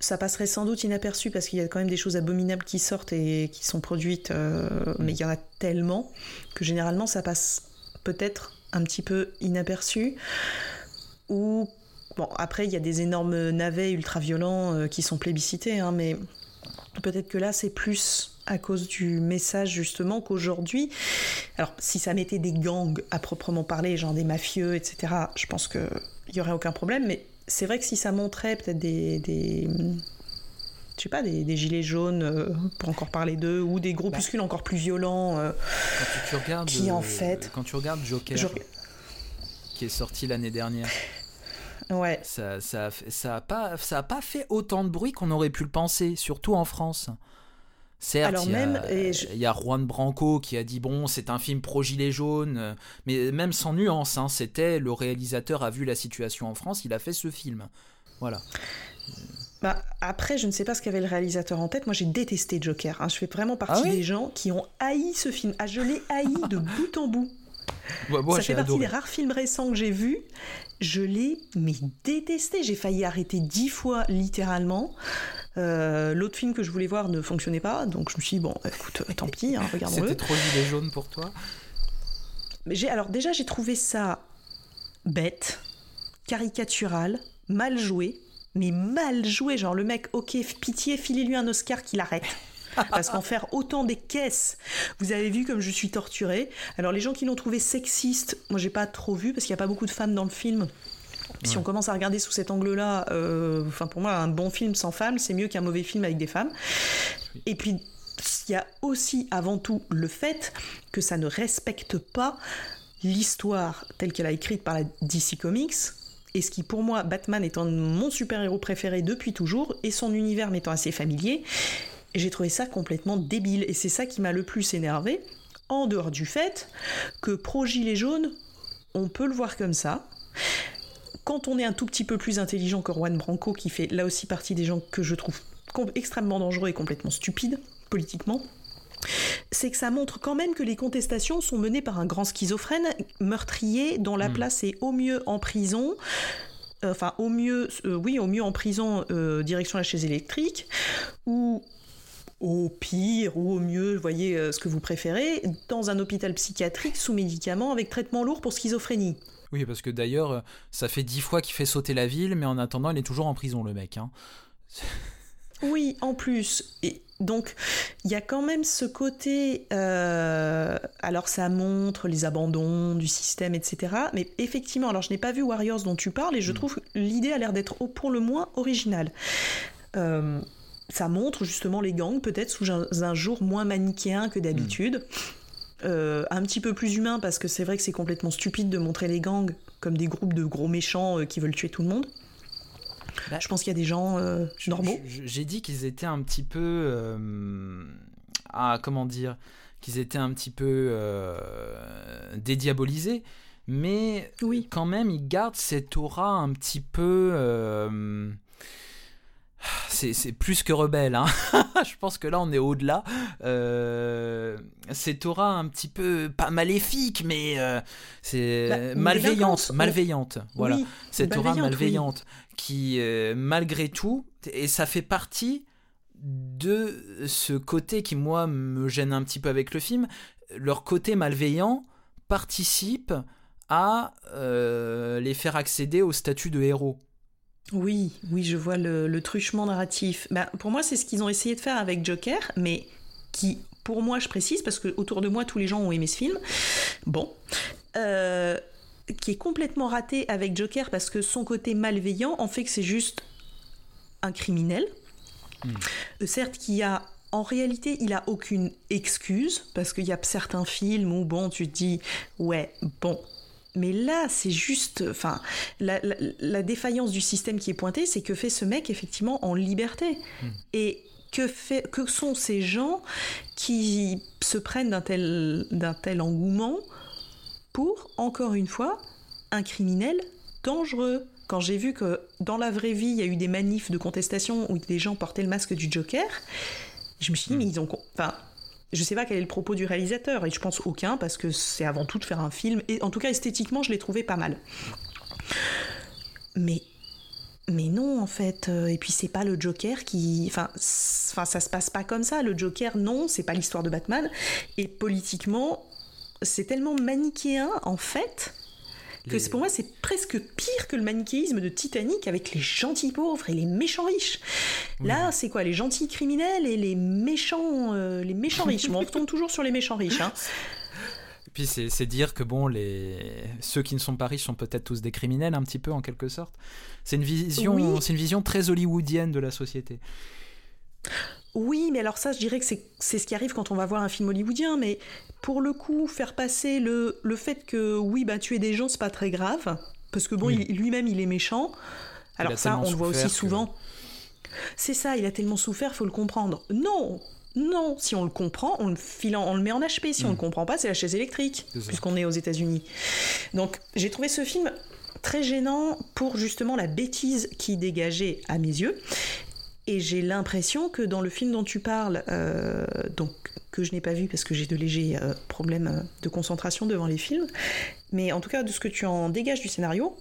Ça passerait sans doute inaperçu parce qu'il y a quand même des choses abominables qui sortent et qui sont produites, euh, mais il y en a tellement que généralement ça passe peut-être un petit peu inaperçu. Ou bon, après il y a des énormes navets ultra violents euh, qui sont plébiscités, hein, mais peut-être que là c'est plus à cause du message justement qu'aujourd'hui, alors si ça mettait des gangs à proprement parler, genre des mafieux, etc., je pense qu'il n'y aurait aucun problème, mais c'est vrai que si ça montrait peut-être des, des je sais pas, des, gilets jaunes, euh, pour encore parler d'eux, ou des groupuscules bah. encore plus violents, euh, quand tu, regardes, qui en fait... Quand tu regardes Joker, qui est sorti l'année dernière, ouais. ça ça, ça, a pas, ça a pas fait autant de bruit qu'on aurait pu le penser, surtout en France. Certes, il, y a, il y a Juan Branco qui a dit bon, c'est un film pro gilet jaune, mais même sans nuance, hein, c'était le réalisateur a vu la situation en France, il a fait ce film. Voilà. Bah, après, je ne sais pas ce qu'avait le réalisateur en tête. Moi, j'ai détesté Joker. Hein. Je fais vraiment partie ah des gens qui ont haï ce film. Ah, je l'ai haï de bout en bout. Moi, ça fait partie adoré. des rares films récents que j'ai vus. Je l'ai mais détesté. J'ai failli arrêter dix fois littéralement. Euh, L'autre film que je voulais voir ne fonctionnait pas, donc je me suis dit bon, écoute, euh, tant pis, hein, regardons-le. C'était trop gilet jaune pour toi Mais j'ai alors déjà j'ai trouvé ça bête, caricatural, mal joué, mais mal joué. Genre le mec, ok, pitié, filez-lui un Oscar qu'il arrête. Parce qu'en faire autant des caisses, vous avez vu comme je suis torturée. Alors les gens qui l'ont trouvé sexiste, moi j'ai pas trop vu parce qu'il n'y a pas beaucoup de femmes dans le film. Si Ouais. on commence à regarder sous cet angle-là, euh, enfin pour moi un bon film sans femmes, c'est mieux qu'un mauvais film avec des femmes. Et puis il y a aussi avant tout le fait que ça ne respecte pas l'histoire telle qu'elle a écrite par la DC Comics. Et ce qui pour moi, Batman étant mon super-héros préféré depuis toujours, et son univers m'étant assez familier, j'ai trouvé ça complètement débile. Et c'est ça qui m'a le plus énervé, en dehors du fait que Pro Gilet Jaune, on peut le voir comme ça. Quand on est un tout petit peu plus intelligent que Juan Branco, qui fait là aussi partie des gens que je trouve extrêmement dangereux et complètement stupides, politiquement, c'est que ça montre quand même que les contestations sont menées par un grand schizophrène meurtrier dont la Mm. place est au mieux en prison, euh, enfin au mieux, euh, oui, au mieux en prison, euh, direction la chaise électrique, ou au pire, ou au mieux, voyez euh, ce que vous préférez, dans un hôpital psychiatrique sous médicaments avec traitement lourd pour schizophrénie. Oui, parce que d'ailleurs, euh, ça fait dix fois qu'il fait sauter la ville, mais en attendant, il est toujours en prison, le mec. Hein. (laughs) Oui, en plus. Et donc, il y a quand même ce côté. euh, alors, ça montre les abandons du système, etc. Mais effectivement, alors je n'ai pas vu Warriors dont tu parles et je Mm. trouve que l'idée a l'air d'être pour le moins originale. Euh, ça montre justement les gangs, peut-être sous un, un jour moins manichéen que d'habitude. Euh, un petit peu plus humain parce que c'est vrai que c'est complètement stupide de montrer les gangs comme des groupes de gros méchants euh, qui veulent tuer tout le monde. Bah, je pense qu'il y a des gens euh, normaux. J'ai dit qu'ils étaient un petit peu. ah, comment dire Qu'ils étaient un petit peu dédiabolisés, mais Oui. quand même, ils gardent cette aura un petit peu. C'est plus que rebelle, hein. (laughs) je pense que là on est au-delà. Euh, cette aura un petit peu, pas maléfique, mais euh, c'est Bah, malveillante, malveillante. Voilà Oui, cette aura Malveillante, qui, euh, malgré tout, et ça fait partie de ce côté qui, moi, me gêne un petit peu avec le film, leur côté malveillant participe à les faire accéder au statut de héros. Oui, oui, je vois le, le truchement narratif. Ben, pour moi, c'est ce qu'ils ont essayé de faire avec Joker, mais qui, pour moi, je précise, parce que autour de moi, tous les gens ont aimé ce film. Bon. Euh, qui est complètement raté avec Joker parce que son côté malveillant en fait que c'est juste un criminel. Euh, certes, qui a en réalité, il a aucune excuse parce qu'il y a certains films où bon, tu te dis ouais, bon. Mais là, c'est juste, enfin, la, la- la défaillance du système qui est pointée, c'est que fait ce mec effectivement en liberté et que, fait, que sont ces gens qui se prennent d'un tel, d'un tel engouement pour, encore une fois, un criminel dangereux? Quand j'ai vu que dans la vraie vie, il y a eu des manifs de contestation où des gens portaient le masque du Joker, je me suis dit, mais ils ont. Enfin, je sais pas quel est le propos du réalisateur, et je pense aucun, parce que c'est avant tout de faire un film, et en tout cas, esthétiquement, je l'ai trouvé pas mal. Mais. Mais non, en fait. euh, Et puis, c'est pas le Joker qui. Enfin, enfin, ça se passe pas comme ça. Le Joker, non, c'est pas l'histoire de Batman. Et politiquement, c'est tellement manichéen, en fait, que Les- pour moi, c'est presque pire que le manichéisme de Titanic avec les gentils pauvres et les méchants riches. Là, c'est quoi Les gentils criminels et les méchants, euh, les méchants riches? Bon, on retombe toujours sur les méchants riches. Hein. Et (laughs) puis c'est c'est dire que bon, les... ceux qui ne sont pas riches sont peut-être tous des criminels, un petit peu en quelque sorte. C'est une vision, Oui. c'est une vision très hollywoodienne de la société. Oui, mais alors ça, je dirais que c'est ce qui arrive quand on va voir un film hollywoodien. Mais pour le coup, faire passer le, le fait que oui, bah tuer des gens, c'est pas très grave, parce que bon, Oui. lui-même, il est méchant. Alors ça, on le voit aussi que- souvent. C'est ça, il a tellement souffert, faut le comprendre. Non, non, si on le comprend, on le, file en- on le met en HP. Si on Mm. le comprend pas, c'est la chaise électrique, puisqu'on est aux États-Unis. Donc, j'ai trouvé ce film très gênant pour justement la bêtise qui dégageait à mes yeux. Et j'ai l'impression que dans le film dont tu parles, euh, donc que je n'ai pas vu parce que j'ai de légers euh, problèmes euh, de concentration devant les films, mais en tout cas de ce que tu en dégages du scénario,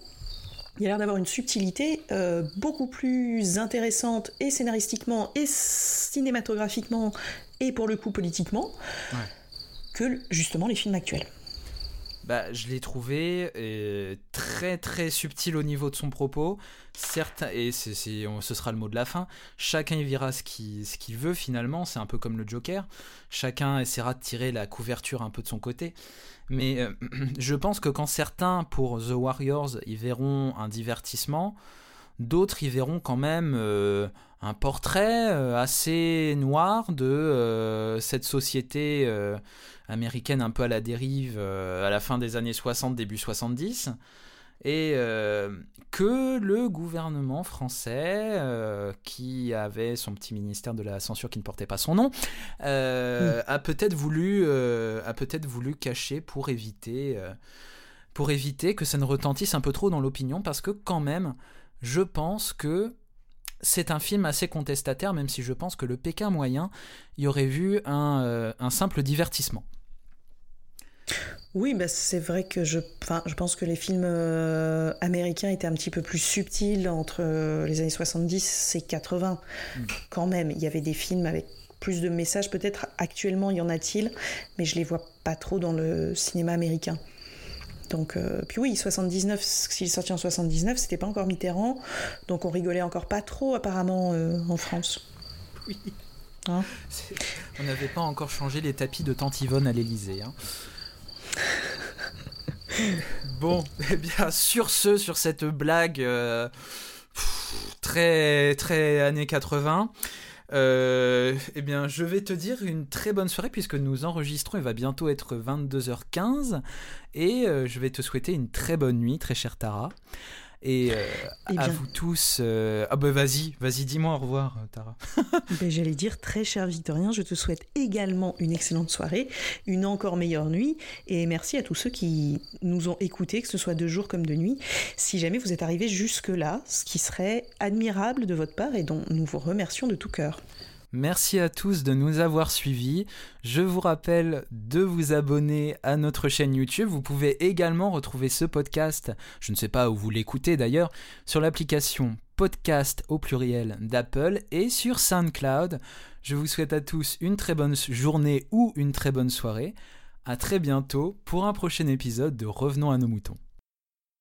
il y a l'air d'avoir une subtilité beaucoup plus intéressante et scénaristiquement et cinématographiquement et pour le coup politiquement que justement les films actuels bah, je l'ai trouvé euh, très très subtil au niveau de son propos. Certes, et ce sera le mot de la fin, chacun y verra ce qu'il ce qu'il veut finalement, c'est un peu comme le Joker. Chacun essaiera de tirer la couverture un peu de son côté. Mais euh, (clears throat) je pense que quand certains, pour The Warriors, y verront un divertissement, d'autres y verront quand même euh, un portrait assez noir de cette société américaine un peu à la dérive euh, à la fin des années 60, début 70 et euh, que le gouvernement français, euh, qui avait son petit ministère de la censure qui ne portait pas son nom, hmm. a peut-être voulu, a peut-être voulu cacher pour éviter, pour éviter que ça ne retentisse un peu trop dans l'opinion, parce que quand même, je pense que c'est un film assez contestataire, même si je pense que le Pékin moyen y aurait vu un, un simple divertissement. Oui, bah c'est vrai que je, je pense que les films euh, américains étaient un petit peu plus subtils entre euh, les années 70 et 80. Mm. Quand même, il y avait des films avec plus de messages. Peut-être actuellement, il y en a-t-il, mais je les vois pas trop dans le cinéma américain. Donc, euh, puis oui, 79, s'il est sorti en 79, c'était pas encore Mitterrand, donc on rigolait encore pas trop apparemment en France. Oui. Hein on n'avait pas encore changé les tapis de Tante Yvonne à l'Elysée. Hein. (laughs) bon, eh bien, sur ce, sur cette blague euh, très, très années 80, euh, eh bien, je vais te dire une très bonne soirée puisque nous enregistrons. Il va bientôt être 22h15 et euh, je vais te souhaiter une très bonne nuit, très chère Tara. Et euh, eh à vous tous. Euh, ah bah vas-y, vas-y, dis-moi au revoir, Tara. (laughs) ben, J'allais dire, très cher Victorien, je te souhaite également une excellente soirée, une encore meilleure nuit, et merci à tous ceux qui nous ont écoutés, que ce soit de jour comme de nuit. Si jamais vous êtes arrivés jusque-là, ce qui serait admirable de votre part et dont nous vous remercions de tout cœur. Merci à tous de nous avoir suivis. Je vous rappelle de vous abonner à notre chaîne YouTube. Vous pouvez également retrouver ce podcast, je ne sais pas où vous l'écoutez d'ailleurs, sur l'application podcast au pluriel d'Apple et sur SoundCloud. Je vous souhaite à tous une très bonne journée ou une très bonne soirée. À très bientôt pour un prochain épisode de Revenons à nos moutons.